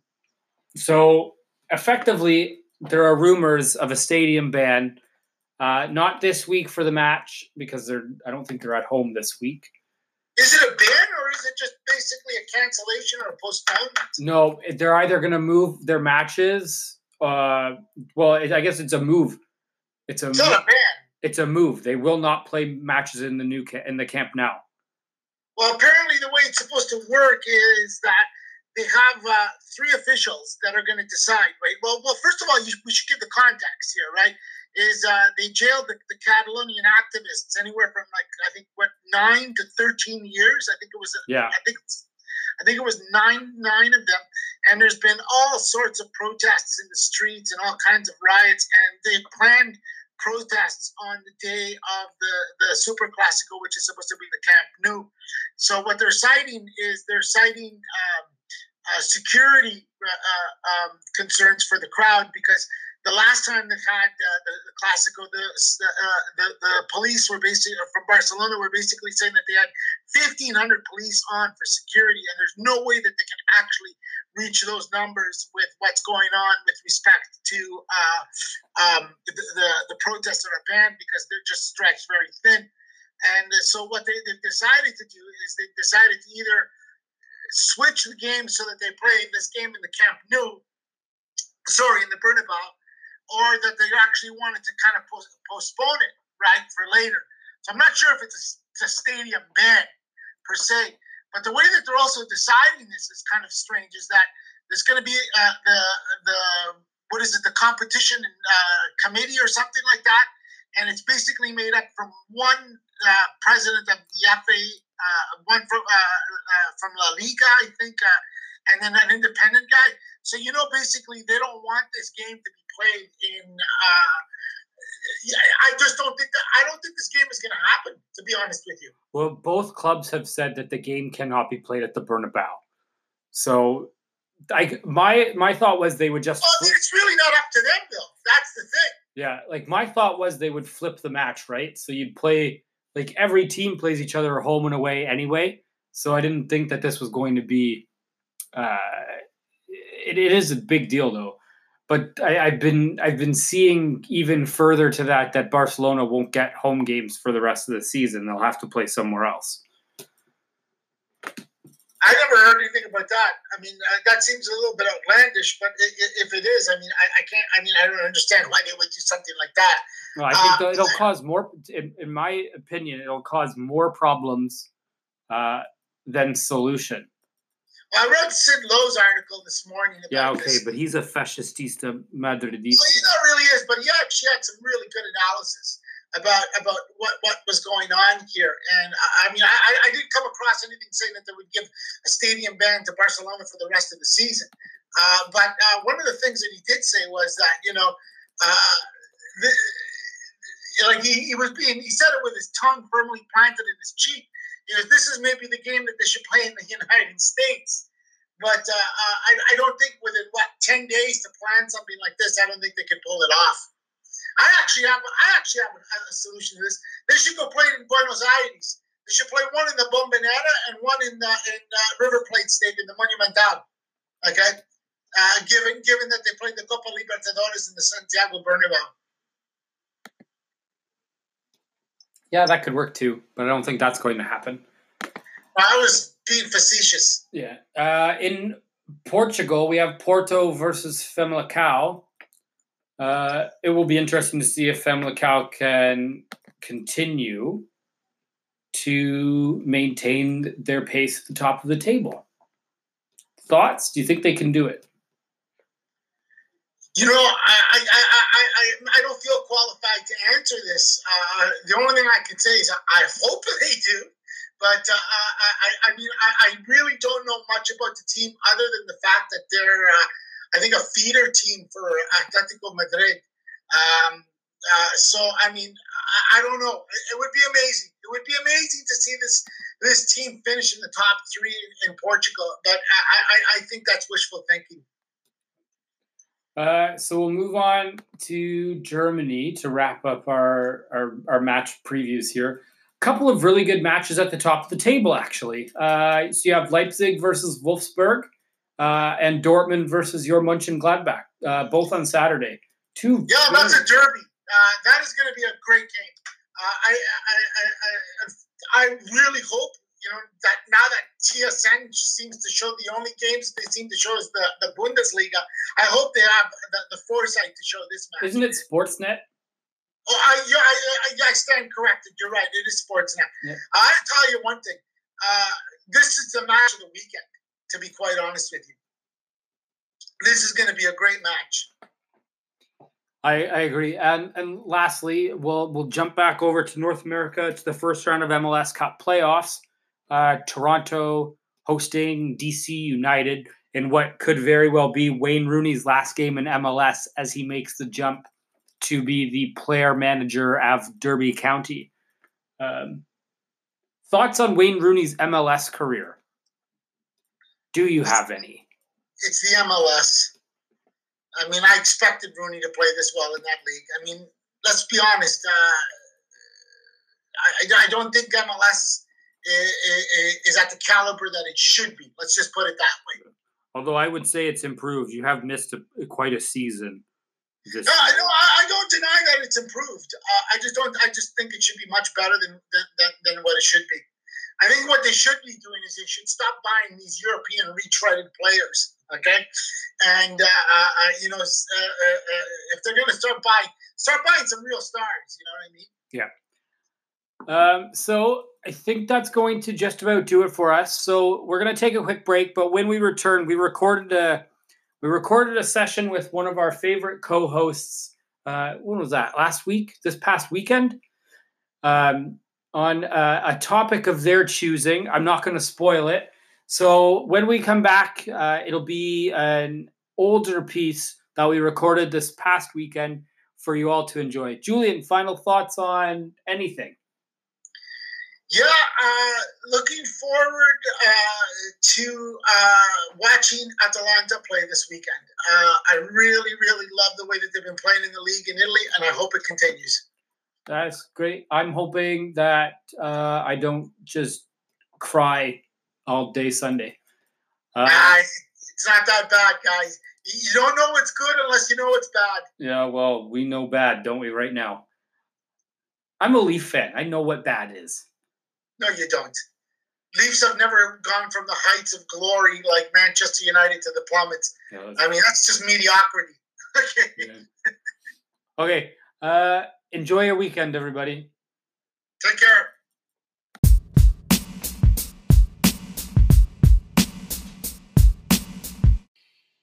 so effectively, there are rumors of a stadium ban. Uh, not this week for the match because they're. I don't think they're at home this week. Is it a ban or is it just basically a cancellation or a postponement? No, they're either going to move their matches. Uh, well, it, I guess it's a move. It's a, it's not a ban. It's a move. They will not play matches in the new ca- in the Camp Nou. Well, apparently the way it's supposed to work is that they have uh, three officials that are going to decide, right? Well, well, first of all, you, we should give the context here, right? Is uh, they jailed the, the, Catalonian activists anywhere from like I think what nine to thirteen years. I think it was. Yeah. I think I think it was nine nine of them, and there's been all sorts of protests in the streets and all kinds of riots, and they planned protests on the day of the the Super Classico, which is supposed to be the Camp Nou. So what they're citing is they're citing. Um, uh, security uh, uh um, concerns for the crowd because the last time they had uh, the, the the, uh, the, the police were basically from Barcelona were basically saying that they had 1,500 police on for security, and there's no way that they can actually reach those numbers with what's going on with respect to uh, um, the, the, the protests that are banned because they're just stretched very thin. And so what they, they decided to do is they decided to either switch the game so that they play this game in the Camp Nou, sorry, in the Bernabeu, or that they actually wanted to kind of post, postpone it, right, for later. So I'm not sure if it's a, it's a stadium ban per se. But the way that they're also deciding this is kind of strange. Is that there's going to be uh, the the what is it the competition uh, committee or something like that, and it's basically made up from one uh, president of the FA, uh, one from uh, uh, from La Liga, I think, and then an independent guy. So you know, basically, they don't want this game to be played in Uh, I just don't think that I don't think this game is going to happen. To be honest with you. Well, both clubs have said that the game cannot be played at the Bernabeu. So, I my my thought was they would just. Well, it's really not up to them, Bill. That's the thing. Yeah, like my thought was they would flip the match, right? So you'd play like every team plays each other home and away anyway. So I didn't think that this was going to be. Uh, it, it is a big deal though but I, have been I've been seeing even further to that that Barcelona won't get home games for the rest of the season. They'll have to play somewhere else. I never heard anything about that. I mean, uh, that seems a little bit outlandish, but if it is, I mean, I, I, can't. I mean, I don't understand why they would do something like that. No, I think uh, it'll cause more. In, in, my opinion, it'll cause more problems uh, than solution. I read Sid Lowe's article this morning. yeah, okay, this. but he's a fascistista madridista. Well, he not really is, but he actually had some really good analysis about about what, what was going on here. And I, I mean, I, I didn't come across anything saying that they would give a stadium ban to Barcelona for the rest of the season. Uh, but uh, one of the things that he did say was that you know, uh, the, like he, he was being, he said it with his tongue firmly planted in his cheek you know, this is maybe the game that they should play in the United States. But uh, uh, I, I, don't think within what ten days to plan something like this, I don't think they could pull it off. I actually have I actually have a, solution to this. They should go play it in Buenos Aires. They should play one in the Bombonera and one in the, in uh, River Plate Stadium, the Monumental. Okay, uh, given given that they played the Copa Libertadores in the Santiago Bernabeu. Yeah, that could work too, but I don't think that's going to happen. I was being facetious. Yeah. Uh, in Portugal, we have Porto versus Famalicão. Uh, it will be interesting to see if Famalicão can continue to maintain their pace at the top of the table. Thoughts? Do you think they can do it? You know, I, I, I, I, I don't feel qualified to answer this. Uh, the only thing I can say is I hope they do. But uh, I, I mean, I, I, really don't know much about the team other than the fact that they're, uh, I think, a feeder team for Atletico Madrid. Um, uh, so, I mean, I, I, don't know. It, it, would be amazing. It would be amazing to see this this team finish in the top three in, in Portugal. But I, I, think that's wishful thinking. Uh, so we'll move on to Germany to wrap up our, our, our match previews here. A couple of really good matches at the top of the table, actually. Uh, so you have Leipzig versus Wolfsburg uh, and Dortmund versus your Mönchengladbach, uh, both on Saturday. Two. Yeah, that's a derby. Uh, that is going to be a great game. Uh, I, I, I, I, I really hope you know that now that TSN seems to show the only games they seem to show is the, the Bundesliga. I hope they have the, the foresight to show this match. Isn't it Sportsnet? Oh, I, yeah, I, I, I stand corrected. You're right. It is Sportsnet. Yeah. I tell you one thing. Uh, this is the match of the weekend. To be quite honest with you, this is going to be a great match. I, I agree. And and lastly, we'll we'll jump back over to North America to the first round of MLS Cup playoffs uh, Toronto hosting DC United in what could very well be Wayne Rooney's last game in MLS as he makes the jump to be the player manager of Derby County. Um, thoughts on Wayne Rooney's MLS career? Do you have any? It's the MLS. I mean, I expected Rooney to play this well in that league. I mean, let's be honest. Uh, I, I don't think MLS is at the caliber that it should be. Let's just put it that way. Although I would say it's improved. You have missed a, quite a season. no, I, no, I don't deny that it's improved. Uh, I just don't. I just think it should be much better than, than, than what it should be. I think what they should be doing is they should stop buying these European retreaded players. Okay, and uh, uh, uh you know, uh, if they're going to start buying, start buying some real stars. You know what I mean? Yeah. Um, so I think that's going to just about do it for us. So we're going to take a quick break, but when we return, we recorded a we recorded a session with one of our favorite co-hosts. Uh, when was that? Last week? This past weekend? Um, on uh, a topic of their choosing. I'm not going to spoil it. So when we come back, uh, it'll be an older piece that we recorded this past weekend for you all to enjoy. Julian, final thoughts on anything? Yeah, uh, looking forward uh, to uh, watching Atalanta play this weekend. Uh, I really, really love the way that they've been playing in the league in Italy, and I hope it continues. That's great. I'm hoping that uh, I don't just cry all day Sunday. Uh, it's not that bad, guys. You don't know what's good unless you know what's bad. Yeah, well, we know bad, don't we, right now? I'm a Leaf fan. I know what bad is. No, you don't. Leafs have never gone from the heights of glory like Manchester United to the plummets. I mean, that's just mediocrity. okay. Yeah. Okay. Uh, enjoy your weekend, everybody. Take care.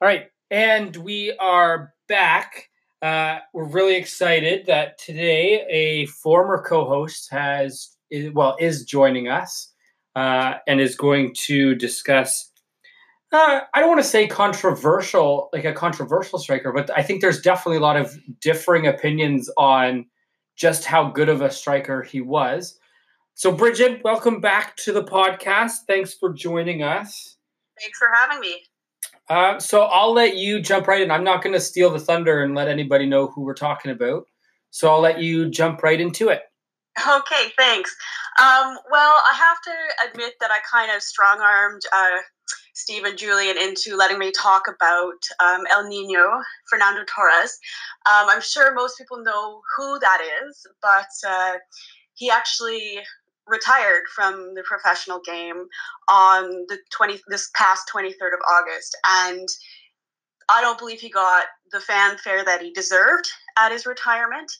All right, and we are back. Uh, we're really excited that today a former co-host has well is joining us uh, and is going to discuss. Uh, I don't want to say controversial, like a controversial striker, but I think there's definitely a lot of differing opinions on just how good of a striker he was. So, Bridget, welcome back to the podcast. Thanks for joining us. Thanks for having me. Uh, so, I'll let you jump right in. I'm not going to steal the thunder and let anybody know who we're talking about. So, I'll let you jump right into it. Okay, thanks. Um, well, I have to admit that I kind of strong armed uh, Steve and Julian into letting me talk about um, El Nino, Fernando Torres. Um, I'm sure most people know who that is, but uh, he actually retired from the professional game on the 20 this past 23rd of August and I don't believe he got the fanfare that he deserved at his retirement.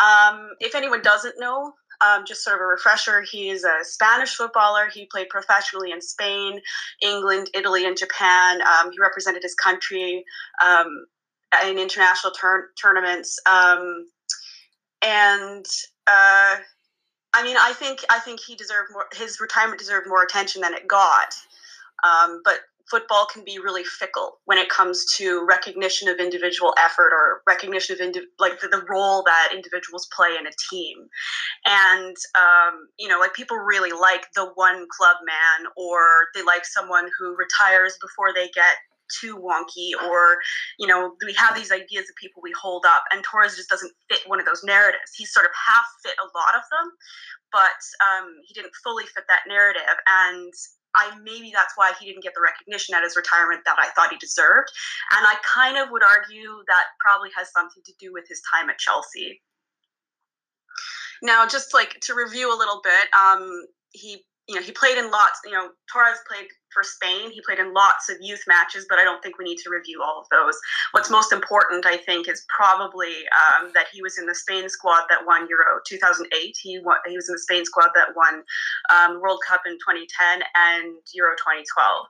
Um, if anyone doesn't know, um, just sort of a refresher, he's a Spanish footballer. He played professionally in Spain, England, Italy, and Japan. Um, he represented his country um, in international tur- tournaments. Um, and uh, I mean, I think I think he deserved more. His retirement deserved more attention than it got. Um, but football can be really fickle when it comes to recognition of individual effort or recognition of indi- like the, the, role that individuals play in a team. And um, you know like people really like the one club man or they like someone who retires before they get too wonky or you know we have these ideas of people we hold up and torres just doesn't fit one of those narratives. He sort of half fit a lot of them but um, he didn't fully fit that narrative. And I maybe that's why he didn't get the recognition at his retirement that I thought he deserved. And I kind of would argue that probably has something to do with his time at Chelsea. Now, just like to review a little bit, um, he you know, he played in lots, you know, Torres played for Spain. He played in lots of youth matches, but I don't think we need to review all of those. What's most important, I think, is probably um, that he was in the Spain squad that won Euro 2008. He, won, he was in the Spain squad that won um, World Cup in 2010 and Euro 2012.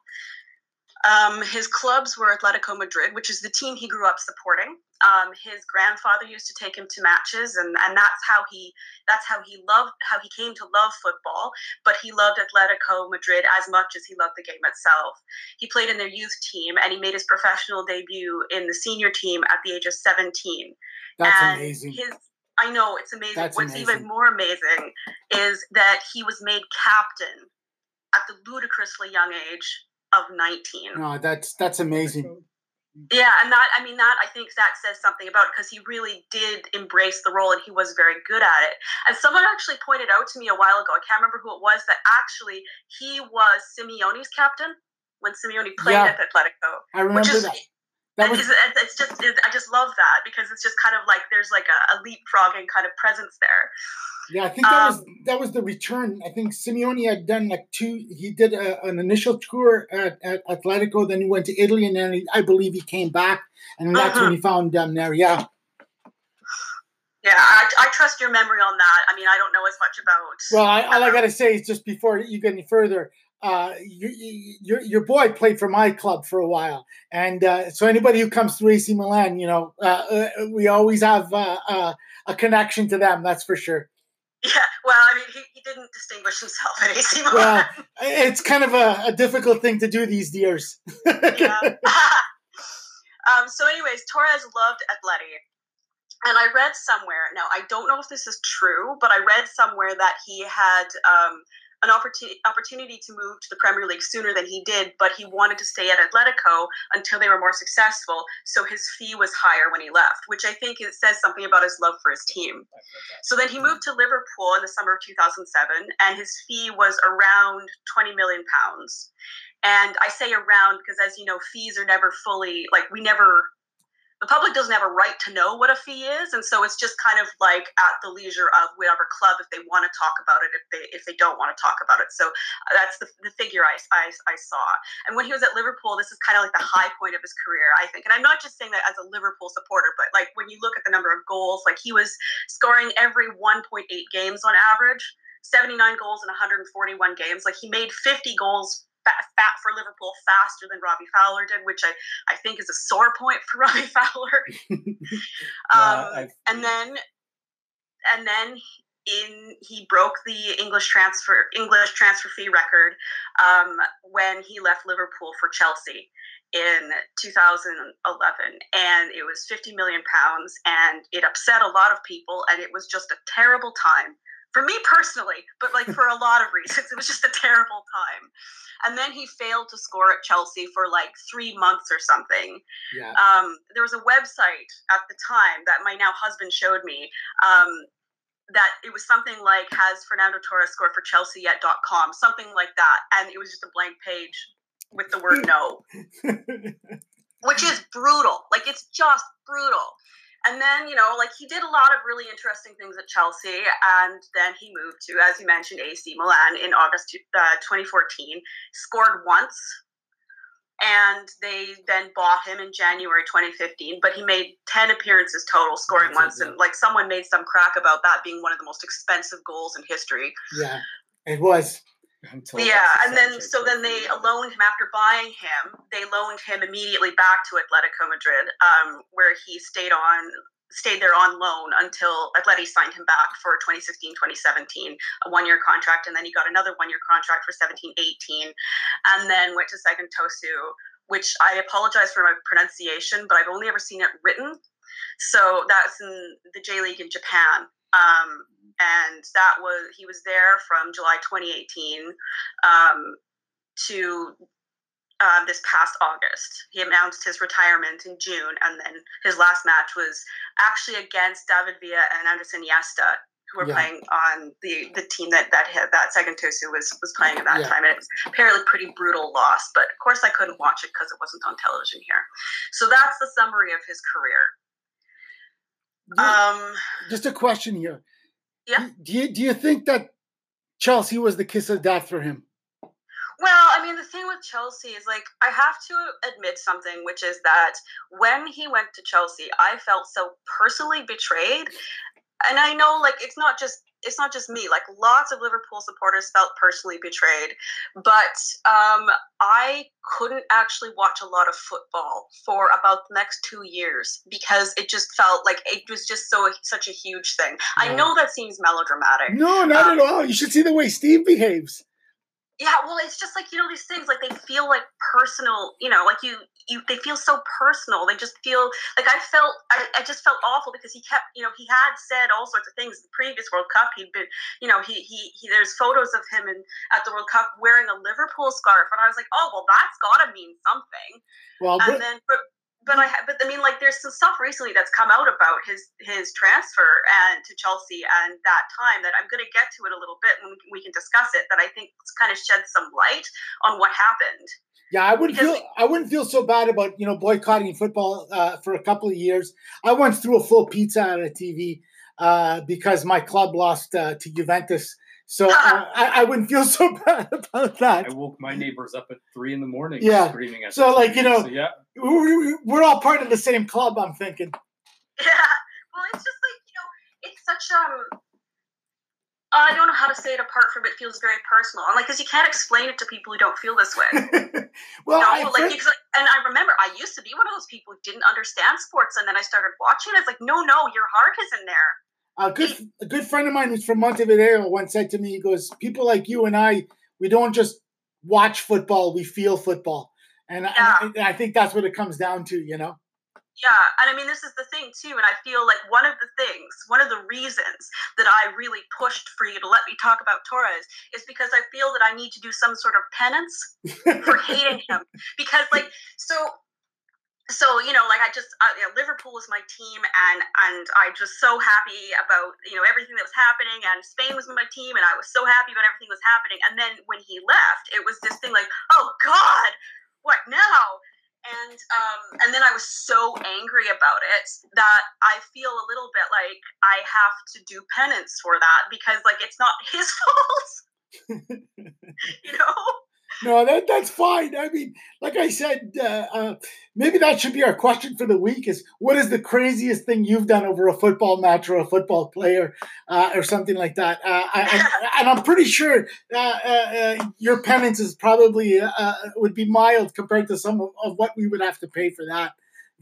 Um, his clubs were Atletico Madrid, which is the team he grew up supporting. Um, his grandfather used to take him to matches, and, and that's how he that's how he loved how he came to love football. But he loved Atletico Madrid as much as he loved the game itself. He played in their youth team, and he made his professional debut in the senior team at the age of seventeen. That's and amazing. His I know it's amazing. That's What's amazing. even more amazing is that he was made captain at the ludicrously young age of 19. No, that's that's amazing. Yeah, and that I mean that I think that says something about because he really did embrace the role and he was very good at it. And someone actually pointed out to me a while ago, I can't remember who it was, that actually he was Simeone's captain when Simeone played yeah, at Atletico. I remember which is, that. That was, it's just it, I just love that because it's just kind of like there's like a, a leapfrogging kind of presence there. Yeah, I think that um, was that was the return. I think Simeone had done like two. He did a, an initial tour at, at, Atletico, then he went to Italy, and then he, I believe he came back, and that's uh-huh. when he found them there. Yeah. Yeah, I, I, trust your memory on that. I mean, I don't know as much about. Well, I, all I gotta say is just before you get any further, uh, you, you, your your boy played for my club for a while, and uh, so anybody who comes through AC Milan, you know, uh, uh, we always have uh, uh, a connection to them. That's for sure. Yeah, well, I mean, he, he didn't distinguish himself at AC Milan. Well, it's kind of a, a difficult thing to do these years. yeah. um, so, anyways, Torres loved Atleti. And I read somewhere, now I don't know if this is true, but I read somewhere that he had um, an opportunity opportunity to move to the Premier League sooner than he did, but he wanted to stay at Atletico until they were more successful. So his fee was higher when he left, which I think it says something about his love for his team. So then he moved to Liverpool in the summer of 2007, and his fee was around 20 million pounds. And I say around because, as you know, fees are never fully like we never the public doesn't have a right to know what a fee is and so it's just kind of like at the leisure of whatever club if they want to talk about it if they if they don't want to talk about it. So uh, that's the, the figure I, I, I saw. And when he was at liverpool this is kind of like the high point of his career i think. And i'm not just saying that as a liverpool supporter but like when you look at the number of goals like he was scoring every 1.8 games on average 79 goals in 141 games. Like he made 50 goals fat, for Liverpool faster than Robbie Fowler did, which I, I think is a sore point for Robbie Fowler. um, and then and then in he broke the English transfer English transfer fee record um, when he left Liverpool for Chelsea in 2011 and it was 50 million pounds and it upset a lot of people and it was just a terrible time for me personally, but like for a lot of reasons. It was just a terrible time. And then he failed to score at Chelsea for like three months or something. Yeah. Um, there was a website at the time that my now husband showed me. Um, that it was something like has Fernando Torres scored for Chelsea yet.com, something like that. And it was just a blank page with the word no. Which is brutal. Like it's just brutal. And then, you know, like he did a lot of really interesting things at Chelsea. And then he moved to, as you mentioned, AC Milan in August uh, 2014, scored once. And they then bought him in January 2015, but he made 10 appearances total, scoring That's once. It, yeah. And like someone made some crack about that being one of the most expensive goals in history. Yeah, it was. Yeah, and then so then they loaned him after buying him. They loaned him immediately back to Atletico Madrid, um, where he stayed on stayed there on loan until Atleti signed him back for 2016-2017, a one-year contract, and then he got another one-year contract for 17-18, and then went to Sagan Tosu, which I apologize for my pronunciation, but I've only ever seen it written. So that's in the J League in Japan. Um, and that was he was there from July 2018 um, to uh, this past August. He announced his retirement in June, and then his last match was actually against David Villa and Andrés Iniesta, who were yeah. playing on the the team that that that Sagan Tosu was was playing at that yeah. time. And it's apparently pretty brutal loss, but of course I couldn't watch it because it wasn't on television here. So that's the summary of his career. Um, just a question here. Yeah. Do you do you think that Chelsea was the kiss of death for him? Well, I mean, the thing with Chelsea is like I have to admit something, which is that when he went to Chelsea, I felt so personally betrayed. And I know, like, it's not just it's not just me. Like lots of Liverpool supporters felt personally betrayed, but um, I couldn't actually watch a lot of football for about the next two years because it just felt like it was just so such a huge thing. I know that seems melodramatic. No, not um, at all. You should see the way Steve behaves yeah well it's just like you know these things like they feel like personal you know like you you they feel so personal. They just feel like i felt I, I just felt awful because he kept you know he had said all sorts of things in the previous world cup. He'd been you know he he, he there's photos of him and at the world cup wearing a liverpool scarf and i was like oh well that's gotta mean something. Well and but, then but, but I but I mean like there's some stuff recently that's come out about his his transfer and to Chelsea and that time that I'm going to get to it a little bit and we can discuss it that I think kind of shed some light on what happened. Yeah, I wouldn't because feel I wouldn't feel so bad about you know boycotting football uh, for a couple of years. I once threw a full pizza at a TV uh, because my club lost uh, to Juventus. So uh, I, I, wouldn't feel so bad about that. I woke my neighbors up at three in the morning, yeah. screaming at. So like you know, so, yeah, we're, all part of the same club. I'm thinking. Yeah, well, it's just like you know, it's such um I don't know how to say it apart from it feels very personal. I'm like, because you can't explain it to people who don't feel this way. well, no, I like, because, and I remember I used to be one of those people who didn't understand sports, and then I started watching. It. It's like, no, no, your heart is in there. A good, a good friend of mine who's from Montevideo once said to me, he goes, "People like you and I, we don't just watch football; we feel football." And, yeah. and I think that's what it comes down to, you know. Yeah, and I mean, this is the thing too, and I feel like one of the things, one of the reasons that I really pushed for you to let me talk about Torres is because I feel that I need to do some sort of penance for hating him. Because, like, so, so you know, like I just uh, you know, Liverpool was my team, and and I'm just so happy about you know everything that was happening, and Spain was my team, and I was so happy about everything that was happening. And then when he left, it was this thing like, oh God, what now? and um, and then I was so angry about it that I feel a little bit like I have to do penance for that because like it's not his fault, you know no, that that's fine. I mean, like I said, uh, uh, maybe that should be our question for the week: is what is the craziest thing you've done over a football match or a football player uh, or something like that? Uh, I, and I'm pretty sure uh, uh, your penance is probably would be mild compared to some of, of what we would have to pay for that.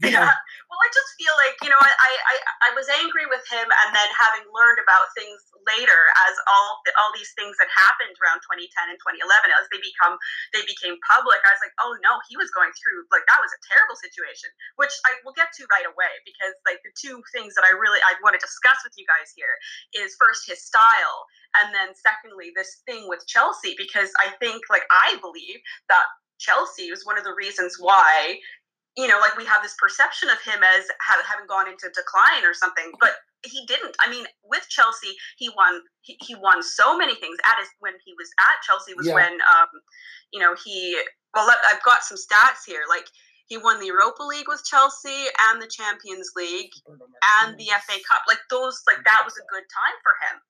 Yeah. Well, I just feel like you know, I, I I was angry with him, and then having learned about things later, as all all these things that happened around 2010 and 2011, as they become they became public, I was like, oh no, he was going through like that was a terrible situation, which I will get to right away because like the two things that I really I want to discuss with you guys here is first his style, and then secondly this thing with Chelsea because I think like I believe that Chelsea was one of the reasons why you know, like we have this perception of him as ha- having gone into decline or something, but he didn't. I mean, with Chelsea, he won. He, he won so many things. At his when he was at Chelsea was yeah. when, um, you know, he. Well, I've got some stats here. Like he won the Europa League with Chelsea and the Champions League and the FA Cup. Like those, like that was a good time for him.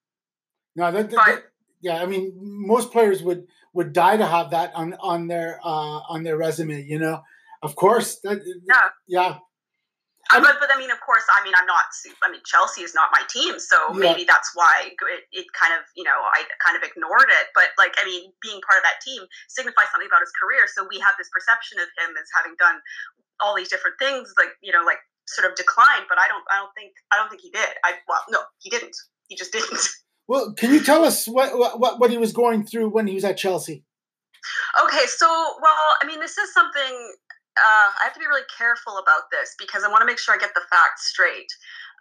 No, that, that, but, that yeah. I mean, most players would would die to have that on on their uh, on their resume. You know. Of course. That, yeah. Yeah. Uh, but, but I mean, of course, I mean, I'm not. I mean, Chelsea is not my team, so yeah. maybe that's why it, it, kind of, you know, I kind of ignored it. But like, I mean, being part of that team signifies something about his career. So we have this perception of him as having done all these different things, like you know, like sort of declined. But I don't, I don't think, I don't think he did. I well, no, he didn't. He just didn't. Well, can you tell us what what what he was going through when he was at Chelsea? Okay, so well, I mean, this is something uh, I have to be really careful about this because I want to make sure I get the facts straight.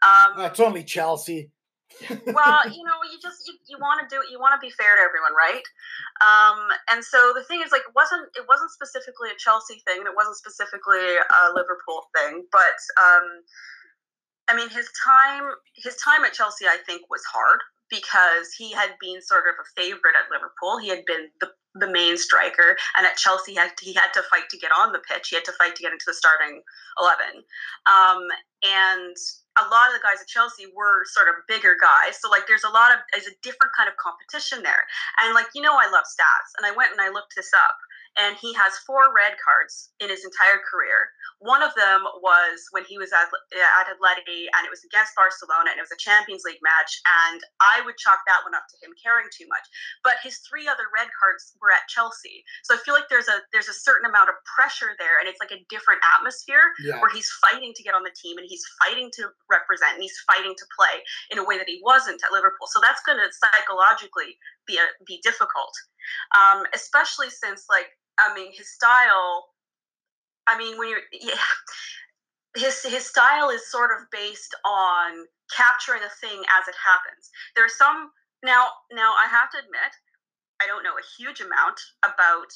Um, That's only Chelsea. well, you know, you just you, you want to do it. you want to be fair to everyone, right? Um, and so the thing is, like, it wasn't it wasn't specifically a Chelsea thing, and it wasn't specifically a Liverpool thing, but um, I mean, his time his time at Chelsea, I think, was hard because he had been sort of a favorite at Liverpool. He had been the the main striker, and at Chelsea, he had, to, he had to fight to get on the pitch. He had to fight to get into the starting eleven, um, and a lot of the guys at Chelsea were sort of bigger guys. So like, there's a lot of there's a different kind of competition there, and like you know, I love stats, and I went and I looked this up, and he has four red cards in his entire career. One of them was when he was at, at Atleti and it was against Barcelona and it was a Champions League match. And I would chalk that one up to him caring too much. But his three other red cards were at Chelsea. So I feel like there's a there's a certain amount of pressure there and it's like a different atmosphere yeah. where he's fighting to get on the team and he's fighting to represent and he's fighting to play in a way that he wasn't at Liverpool. So that's going to psychologically be a, be difficult, um, especially since like I mean, his style. I mean, when you're yeah, his his style is sort of based on capturing a thing as it happens. There's some now. Now I have to admit, I don't know a huge amount about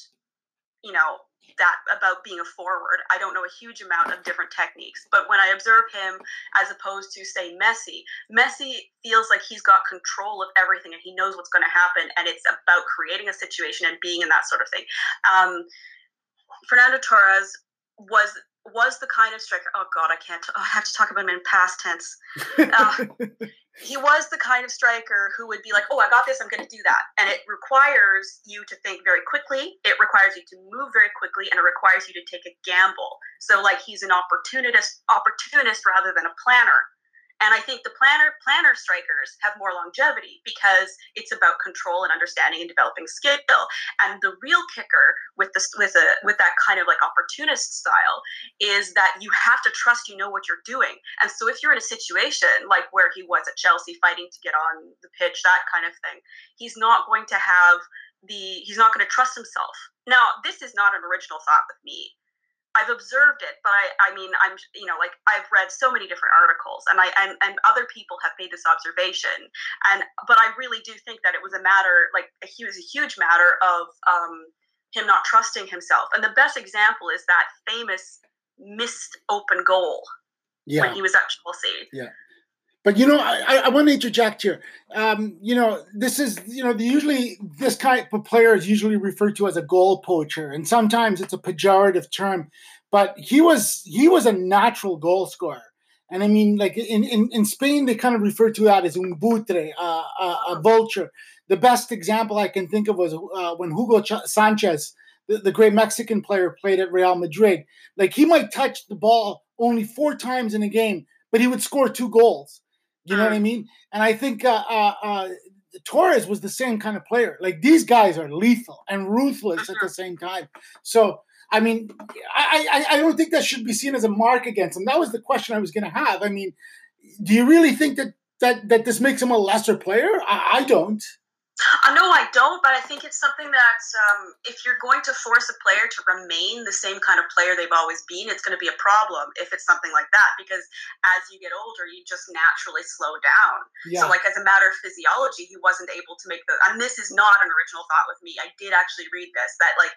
you know that about being a forward. I don't know a huge amount of different techniques, but when I observe him as opposed to say Messi, Messi feels like he's got control of everything and he knows what's going to happen, and it's about creating a situation and being in that sort of thing. Um, Fernando Torres was was the kind of striker. Oh God, I can't. Oh, I have to talk about him in past tense. Uh, he was the kind of striker who would be like, "Oh, I got this. I'm going to do that," and it requires you to think very quickly. It requires you to move very quickly, and it requires you to take a gamble. So, like, he's an opportunist, opportunist rather than a planner. And I think the planner planner strikers have more longevity because it's about control and understanding and developing skill. And the real kicker with this with a with that kind of like opportunist style is that you have to trust you know what you're doing. And so if you're in a situation like where he was at Chelsea fighting to get on the pitch, that kind of thing, he's not going to have the he's not going to trust himself. Now, this is not an original thought with me. I've observed it, but I, I mean, I'm, you know, like I've read so many different articles, and I, and, and other people have made this observation, and but I really do think that it was a matter, like a huge, a huge matter of um, him not trusting himself, and the best example is that famous missed open goal yeah. when he was at Chelsea. Yeah. But you know, I, I want to interject here. Um, you know, this is you know, usually this type of player is usually referred to as a goal poacher, and sometimes it's a pejorative term. But he was he was a natural goal scorer, and I mean, like in in, in Spain, they kind of refer to that as un buitre, uh, a, a vulture. The best example I can think of was uh, when Hugo Ch- Sanchez, the, the great Mexican player, played at Real Madrid. Like he might touch the ball only four times in a game, but he would score two goals you know what I mean? And I think uh, uh, uh, Torres was the same kind of player. Like these guys are lethal and ruthless at the same time. So I mean, I, I, I don't think that should be seen as a mark against him. That was the question I was going to have. I mean, do you really think that that that this makes him a lesser player? I, I don't. I know I don't, but I think it's something that um, if you're going to force a player to remain the same kind of player they've always been, it's going to be a problem if it's something like that. Because as you get older, you just naturally slow down. Yeah. So, like as a matter of physiology, he wasn't able to make the. And this is not an original thought with me. I did actually read this that like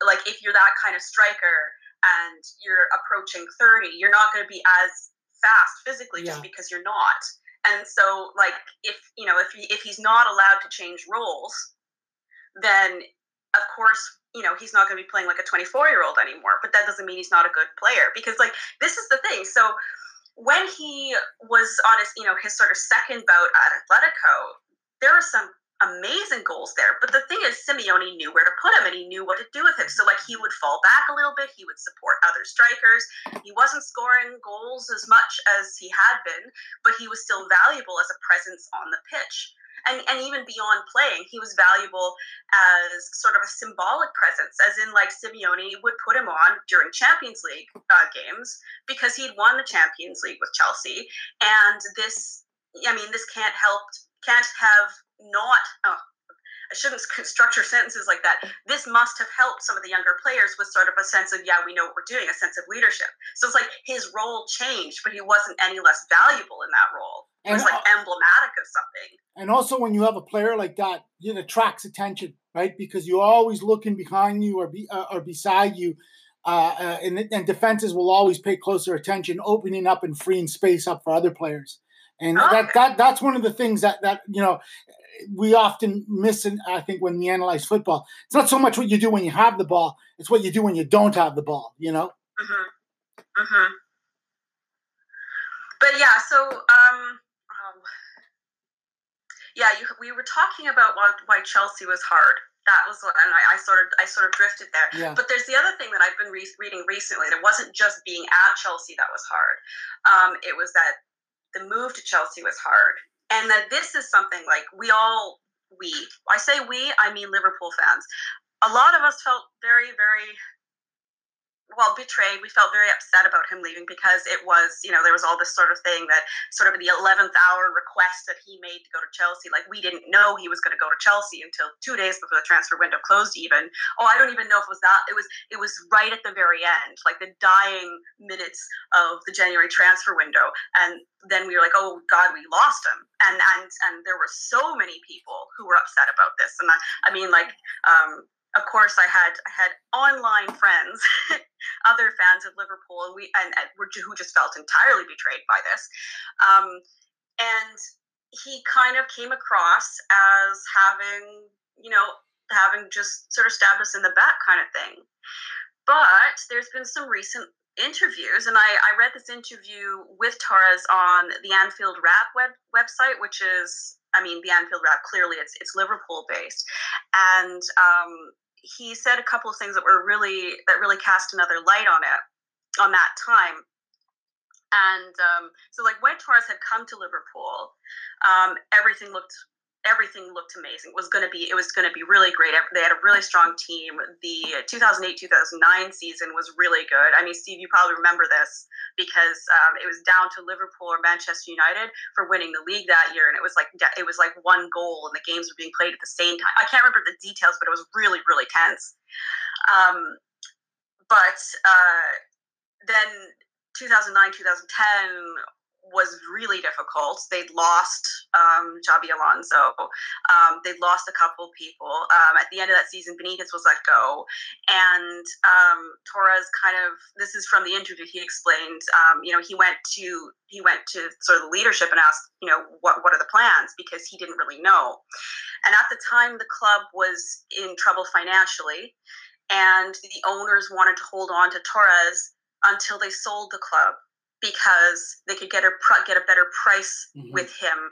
like if you're that kind of striker and you're approaching 30, you're not going to be as fast physically yeah. just because you're not. And so, like, if you know, if he, if he's not allowed to change roles, then of course, you know, he's not going to be playing like a 24 year old anymore. But that doesn't mean he's not a good player because, like, this is the thing. So when he was on his, you know, his sort of second bout at Atletico, there were some amazing goals there. But the thing is, Simeone knew where to put him and he knew what to do with him. So, like, he would fall back a little bit, he would support other strikers. He wasn't scoring goals as much as he had been, but he was still valuable as a presence on the pitch. And, and even beyond playing, he was valuable as sort of a symbolic presence, as in, like, Simeone would put him on during Champions League uh, games because he'd won the Champions League with Chelsea. And this, I mean, this can't help, can't have not oh, I shouldn't structure sentences like that. This must have helped some of the younger players with sort of a sense of, yeah, we know what we're doing, a sense of leadership. So it's like his role changed, but he wasn't any less valuable in that role. It was like emblematic of something. And also, when you have a player like that, it attracts attention, right? Because you're always looking behind you or be, uh, or beside you. Uh, uh, and, and defenses will always pay closer attention, opening up and freeing space up for other players. And okay. that, that that's one of the things that that you know we often miss. In, I think when we analyze football, it's not so much what you do when you have the ball; it's what you do when you don't have the ball. You know. Mm-hmm. Mm-hmm. But yeah, so um, um yeah, you, we were talking about why, why Chelsea was hard that was what, and I, I, sort of I sort of drifted there. Yeah. But there's the other thing that I've been re- reading recently. It wasn't just being at Chelsea that was hard. Um, it was that the move to Chelsea was hard. And that this is something like we all, we, I say we, I mean Liverpool fans. A lot of us felt very, very well betrayed we felt very upset about him leaving because it was you know there was all this sort of thing that sort of the 11th hour request that he made to go to chelsea like we didn't know he was going to go to chelsea until two days before the transfer window closed even. Oh i don't even know if it was that it was it was right at the very end like the dying minutes of the january transfer window. And then we were like oh god we lost him. And and and there were so many people who were upset about this. And i, I mean like um of course, I had I had online friends, other fans of Liverpool, and we and, and who just felt entirely betrayed by this. Um, and he kind of came across as having, you know, having just sort of stabbed us in the back kind of thing. But there's been some recent interviews, and I, I read this interview with Torres on the Anfield Wrap web, website, which is, I mean, the Anfield Wrap clearly it's it's Liverpool based, and um, he said a couple of things that were really that really cast another light on it on that time. And um, so, like when Torres had come to Liverpool, um, everything looked everything looked amazing. It was going to be it was going to be really great. They had a really strong team. The 2008-2009 season was really good. I mean, Steve, you probably remember this because um, it was down to Liverpool or Manchester United for winning the league that year, and it was like it was like one goal, and the games were being played at the same time. I can't remember the details, but it was really really tense. Um, but uh, then 2009 2010 was really difficult. They'd lost um, Xabi Alonso. Um, they'd lost a couple people. Um, at the end of that season, Benitez was let go, and um, Torres kind of. This is from the interview. He explained, um, you know, he went to he went to sort of the leadership and asked, you know, what what are the plans because he didn't really know. And at the time, the club was in trouble financially, and the owners wanted to hold on to Torres until they sold the club because they could get a get a better price mm-hmm. with him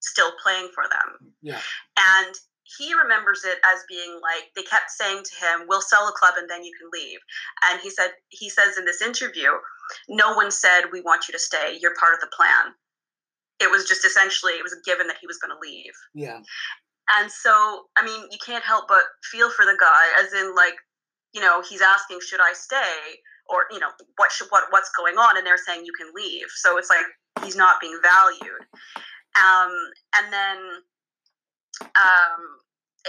still playing for them. Yeah. And he remembers it as being like they kept saying to him, "We'll sell the club and then you can leave." And he said he says in this interview, "No one said we want you to stay. You're part of the plan." It was just essentially it was a given that he was going to leave. Yeah. And so, I mean, you can't help but feel for the guy, as in like, you know, he's asking, "Should I stay?" Or you know what should, what what's going on and they're saying you can leave. So it's like he's not being valued. Um, and then um,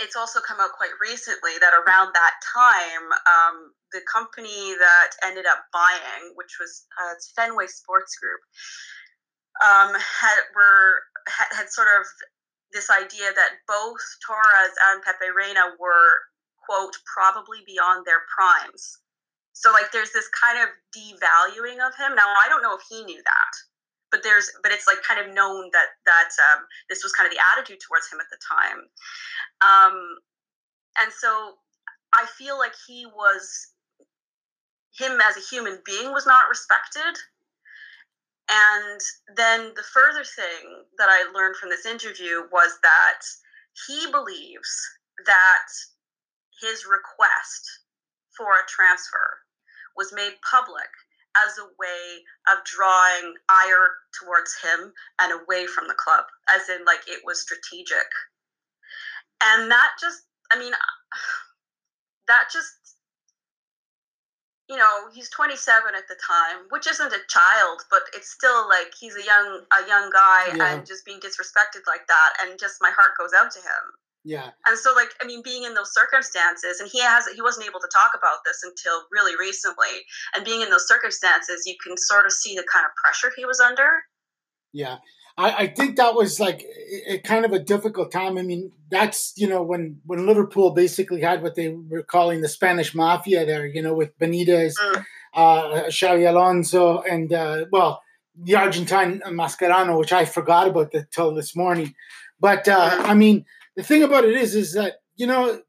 it's also come out quite recently that around that time um, the company that ended up buying which was uh, fenway sports group um, had were had, had sort of this idea that both torres and pepe reina were quote probably beyond their primes so like there's this kind of devaluing of him. Now I don't know if he knew that, but there's but it's like kind of known that that um, this was kind of the attitude towards him at the time. Um, and so I feel like he was him as a human being was not respected. And then the further thing that I learned from this interview was that he believes that his request for a transfer was made public as a way of drawing ire towards him and away from the club, as in, like, it was strategic. And that just, I mean, that just, you know, he's 27 at the time, which isn't a child, but it's still like he's a young, a young guy yeah. and just being disrespected like that. And just my heart goes out to him. Yeah. And so like I mean being in those circumstances and he has he wasn't able to talk about this until really recently and being in those circumstances you can sort of see the kind of pressure he was under. Yeah. I, I think that was like a, kind of a difficult time. I mean, that's you know when when Liverpool basically had what they were calling the Spanish mafia there, you know, with Benitez, mm. uh, Xabi Alonso, and uh, well, the Argentine Mascherano, which I forgot about until this morning. But uh, mm. I mean, the thing about it is, is that you know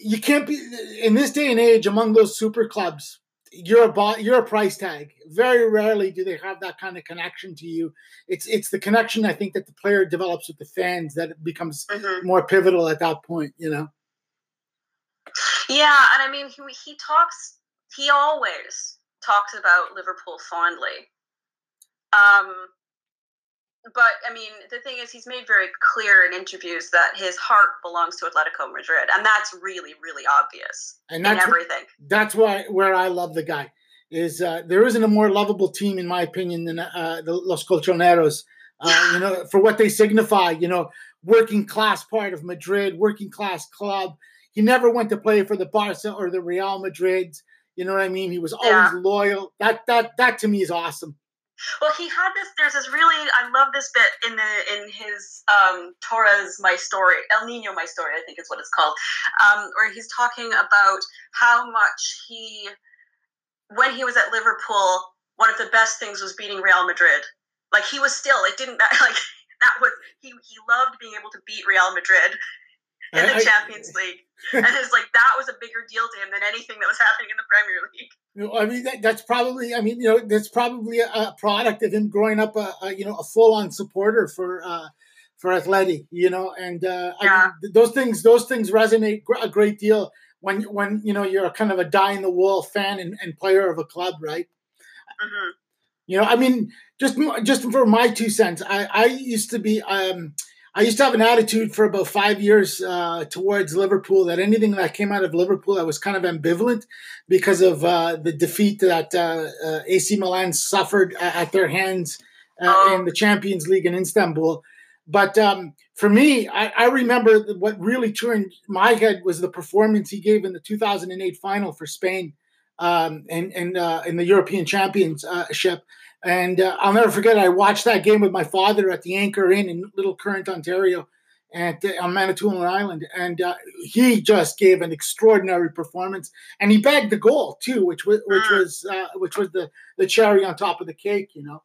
you can't be in this day and age among those super clubs. You're a bo- you're a price tag. Very rarely do they have that kind of connection to you. It's it's the connection I think that the player develops with the fans that becomes mm-hmm. more pivotal at that point. You know. Yeah, and I mean he he talks he always talks about Liverpool fondly. Um, but I mean, the thing is, he's made very clear in interviews that his heart belongs to Atletico Madrid, and that's really, really obvious and that's everything. That's why where I love the guy is uh, there isn't a more lovable team, in my opinion, than uh, the Los Colchoneros. Uh, you know, for what they signify, you know, working class part of Madrid, working class club. He never went to play for the Barca or the Real Madrid. You know what I mean? He was always yeah. loyal. That that that to me is awesome. Well, he had this. There's this really. I love this bit in the in his um, Torres My Story, El Nino My Story, I think is what it's called, um, where he's talking about how much he, when he was at Liverpool, one of the best things was beating Real Madrid. Like he was still. It didn't like that was he. He loved being able to beat Real Madrid. In the I, Champions League. and it's like that was a bigger deal to him than anything that was happening in the Premier League. I mean, that, that's probably. I mean, you know, that's probably a, a product of him growing up a, a you know a full on supporter for uh, for Athletic. You know, and uh, yeah. I mean, those things those things resonate a great deal when when you know you're kind of a die in the wall fan and, and player of a club, right? Mm-hmm. You know, I mean, just just for my two cents, I I used to be um I used to have an attitude for about five years uh, towards Liverpool that anything that came out of Liverpool, I was kind of ambivalent because of uh, the defeat that uh, uh AC Milan suffered at their hands uh, oh. in the Champions League in Istanbul. But um, for me, I, I, remember what really turned my head was the performance he gave in the 2008 final for Spain um, and, and uh, in the European Championship and uh, I'll never forget, I watched that game with my father at the Anchor Inn in Little Current, Ontario, at, uh, on Manitoulin Island. And uh, he just gave an extraordinary performance. And he bagged the goal, too, which was, which mm. was, uh, which was the, the cherry on top of the cake, you know?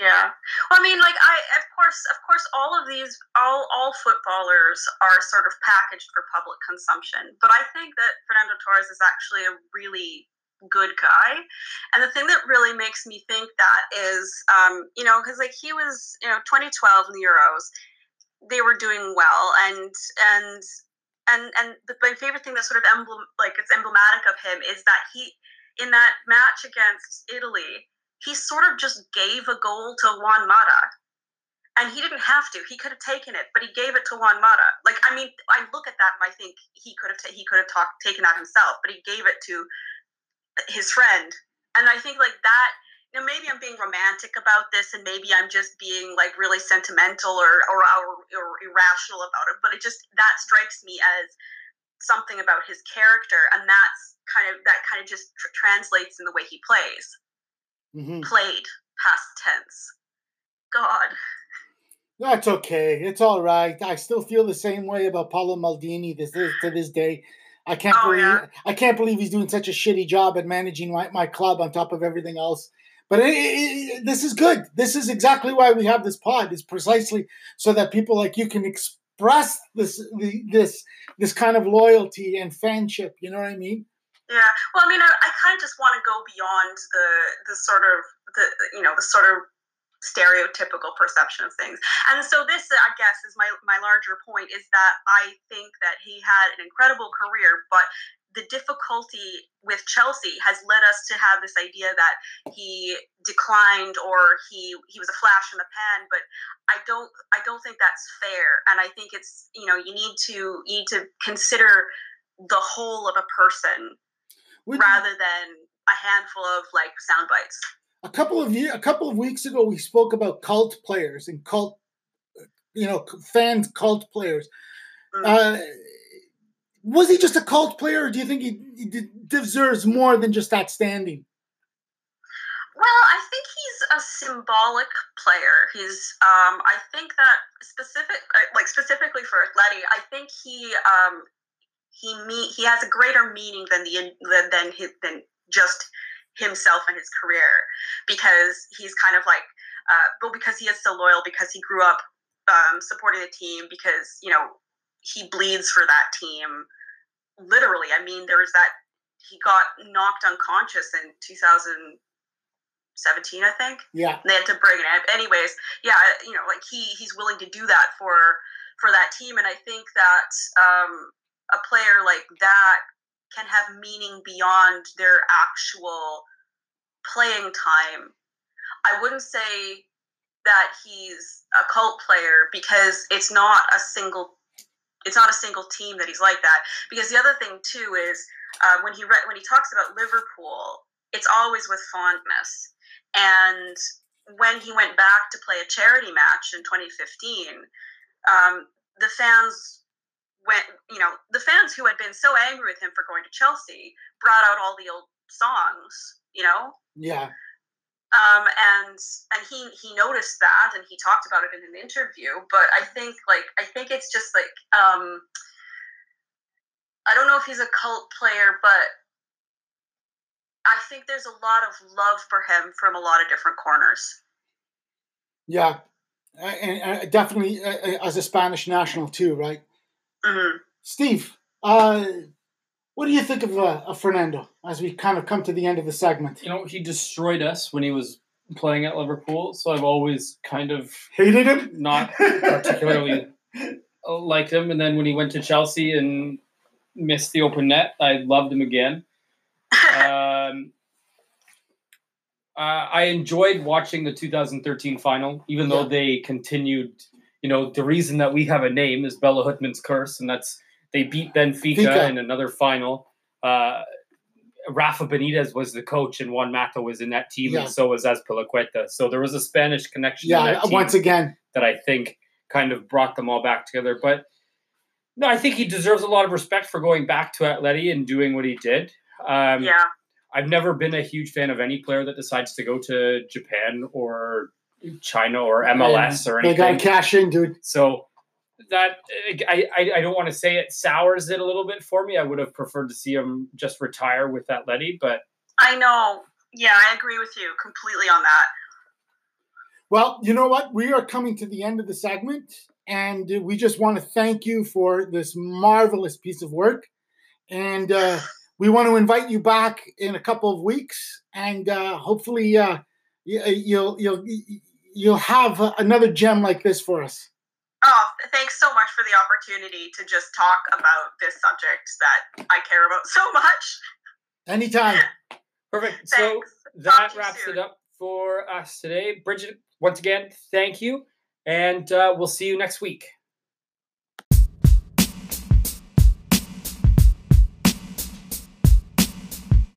Yeah. Well, I mean, like I, of course, of course, all of these, all all footballers are sort of packaged for public consumption. But I think that Fernando Torres is actually a really good guy. And the thing that really makes me think that is, um, you know, because like he was, you know, 2012 in the Euros, they were doing well, and and and and the, my favorite thing that sort of emblem like it's emblematic of him is that he in that match against Italy, he sort of just gave a goal to Juan Mata. And he didn't have to. He could have taken it, but he gave it to Juan Mata. Like, I mean, I look at that and I think he could have ta- he could have talk- taken that himself, but he gave it to his friend. And I think like that, you know, maybe I'm being romantic about this and maybe I'm just being like really sentimental or, or, or, irrational about it. But it just, that strikes me as something about his character. And that's kind of, that kind of just tr- translates in the way he plays. Mm-hmm. Played, past tense. God. That's okay. It's all right. I still feel the same way about Paolo Maldini this to this day. I can't oh, believe yeah. I can't believe he's doing such a shitty job at managing my, my club on top of everything else. But it, it, this is good. This is exactly why we have this pod. Is precisely so that people like you can express this the, this this kind of loyalty and fanship. You know what I mean? Yeah. Well, I mean, I, I kind of just want to go beyond the the sort of the you know the sort of stereotypical perception of things. And so this, I guess, is my my larger point is that I think that he had an incredible career, but the difficulty with Chelsea has led us to have this idea that he declined or he he was a flash in the pan but I don't I don't think that's fair and I think it's you know you need to you need to consider the whole of a person Would rather than a handful of like sound bites a couple of year, a couple of weeks ago, we spoke about cult players and cult, you know, fans, cult players. Mm. Uh, was he just a cult player, or do you think he, he deserves more than just that standing? Well, I think he's a symbolic player. He's, um, I think that specific, uh, like specifically for Atleti, I think he, um, he me, he has a greater meaning than the than than, his, than just himself and his career because he's kind of like uh, well because he is so loyal because he grew up um, supporting the team because you know he bleeds for that team. Literally i mean there was that he got knocked unconscious in 2017 i think. Yeah. They had to bring it up. Anyways yeah you know like he he's willing to do that for for that team. And i think that um a player like that can have meaning beyond their actual playing time. I wouldn't say that he's a cult player because it's not a single it's not a single team that he's like that because the other thing too is uh, when he re- when he talks about Liverpool it's always with fondness and when he went back to play a charity match in 2015 um, the fans when you know the fans who had been so angry with him for going to Chelsea brought out all the old songs, you know. Yeah. Um, and and he he noticed that and he talked about it in an interview. But I think like I think it's just like um, I don't know if he's a cult player, but I think there's a lot of love for him from a lot of different corners. Yeah, and, and definitely as a Spanish national too, right? Mm-hmm. Steve, uh, what do you think of, uh, of Fernando as we kind of come to the end of the segment? You know, he destroyed us when he was playing at Liverpool, so I've always kind of Hated him? not particularly liked him. And then when he went to Chelsea and missed the open net, I loved him again. Um, uh, I enjoyed watching the 2013 final, even though Yeah. they continued. You know, the reason that we have a name is Béla Guttmann's curse, and that's they beat Benfica Benfica. in another final. Uh, Rafa Benitez was the coach, and Juan Mata was in that team, Yeah. and so was Azpilicueta. So there was a Spanish connection. Yeah, that once again. that I think kind of brought them all back together. But no, I think he deserves a lot of respect for going back to Atleti and doing what he did. Um, yeah. I've never been a huge fan of any player that decides to go to Japan or China or MLS or anything. They got to anything. cash in, dude. So that I, I I don't want to say it sours it a little bit for me. I would have preferred to see him just retire with Atleti, but I know. Yeah, I agree with you completely on that. Well, you know what? We are coming to the end of the segment, and uh, we just want to thank you for this marvelous piece of work. And uh, we want to invite you back in a couple of weeks, and uh, hopefully, uh, y- you'll you'll you'll have another gem like this for us. Oh, thanks so much for the opportunity to just talk about this subject that I care about so much. Anytime. perfect. So that Talk wraps soon. it up for us today. Bridget, once again, thank you, and uh, we'll see you next week.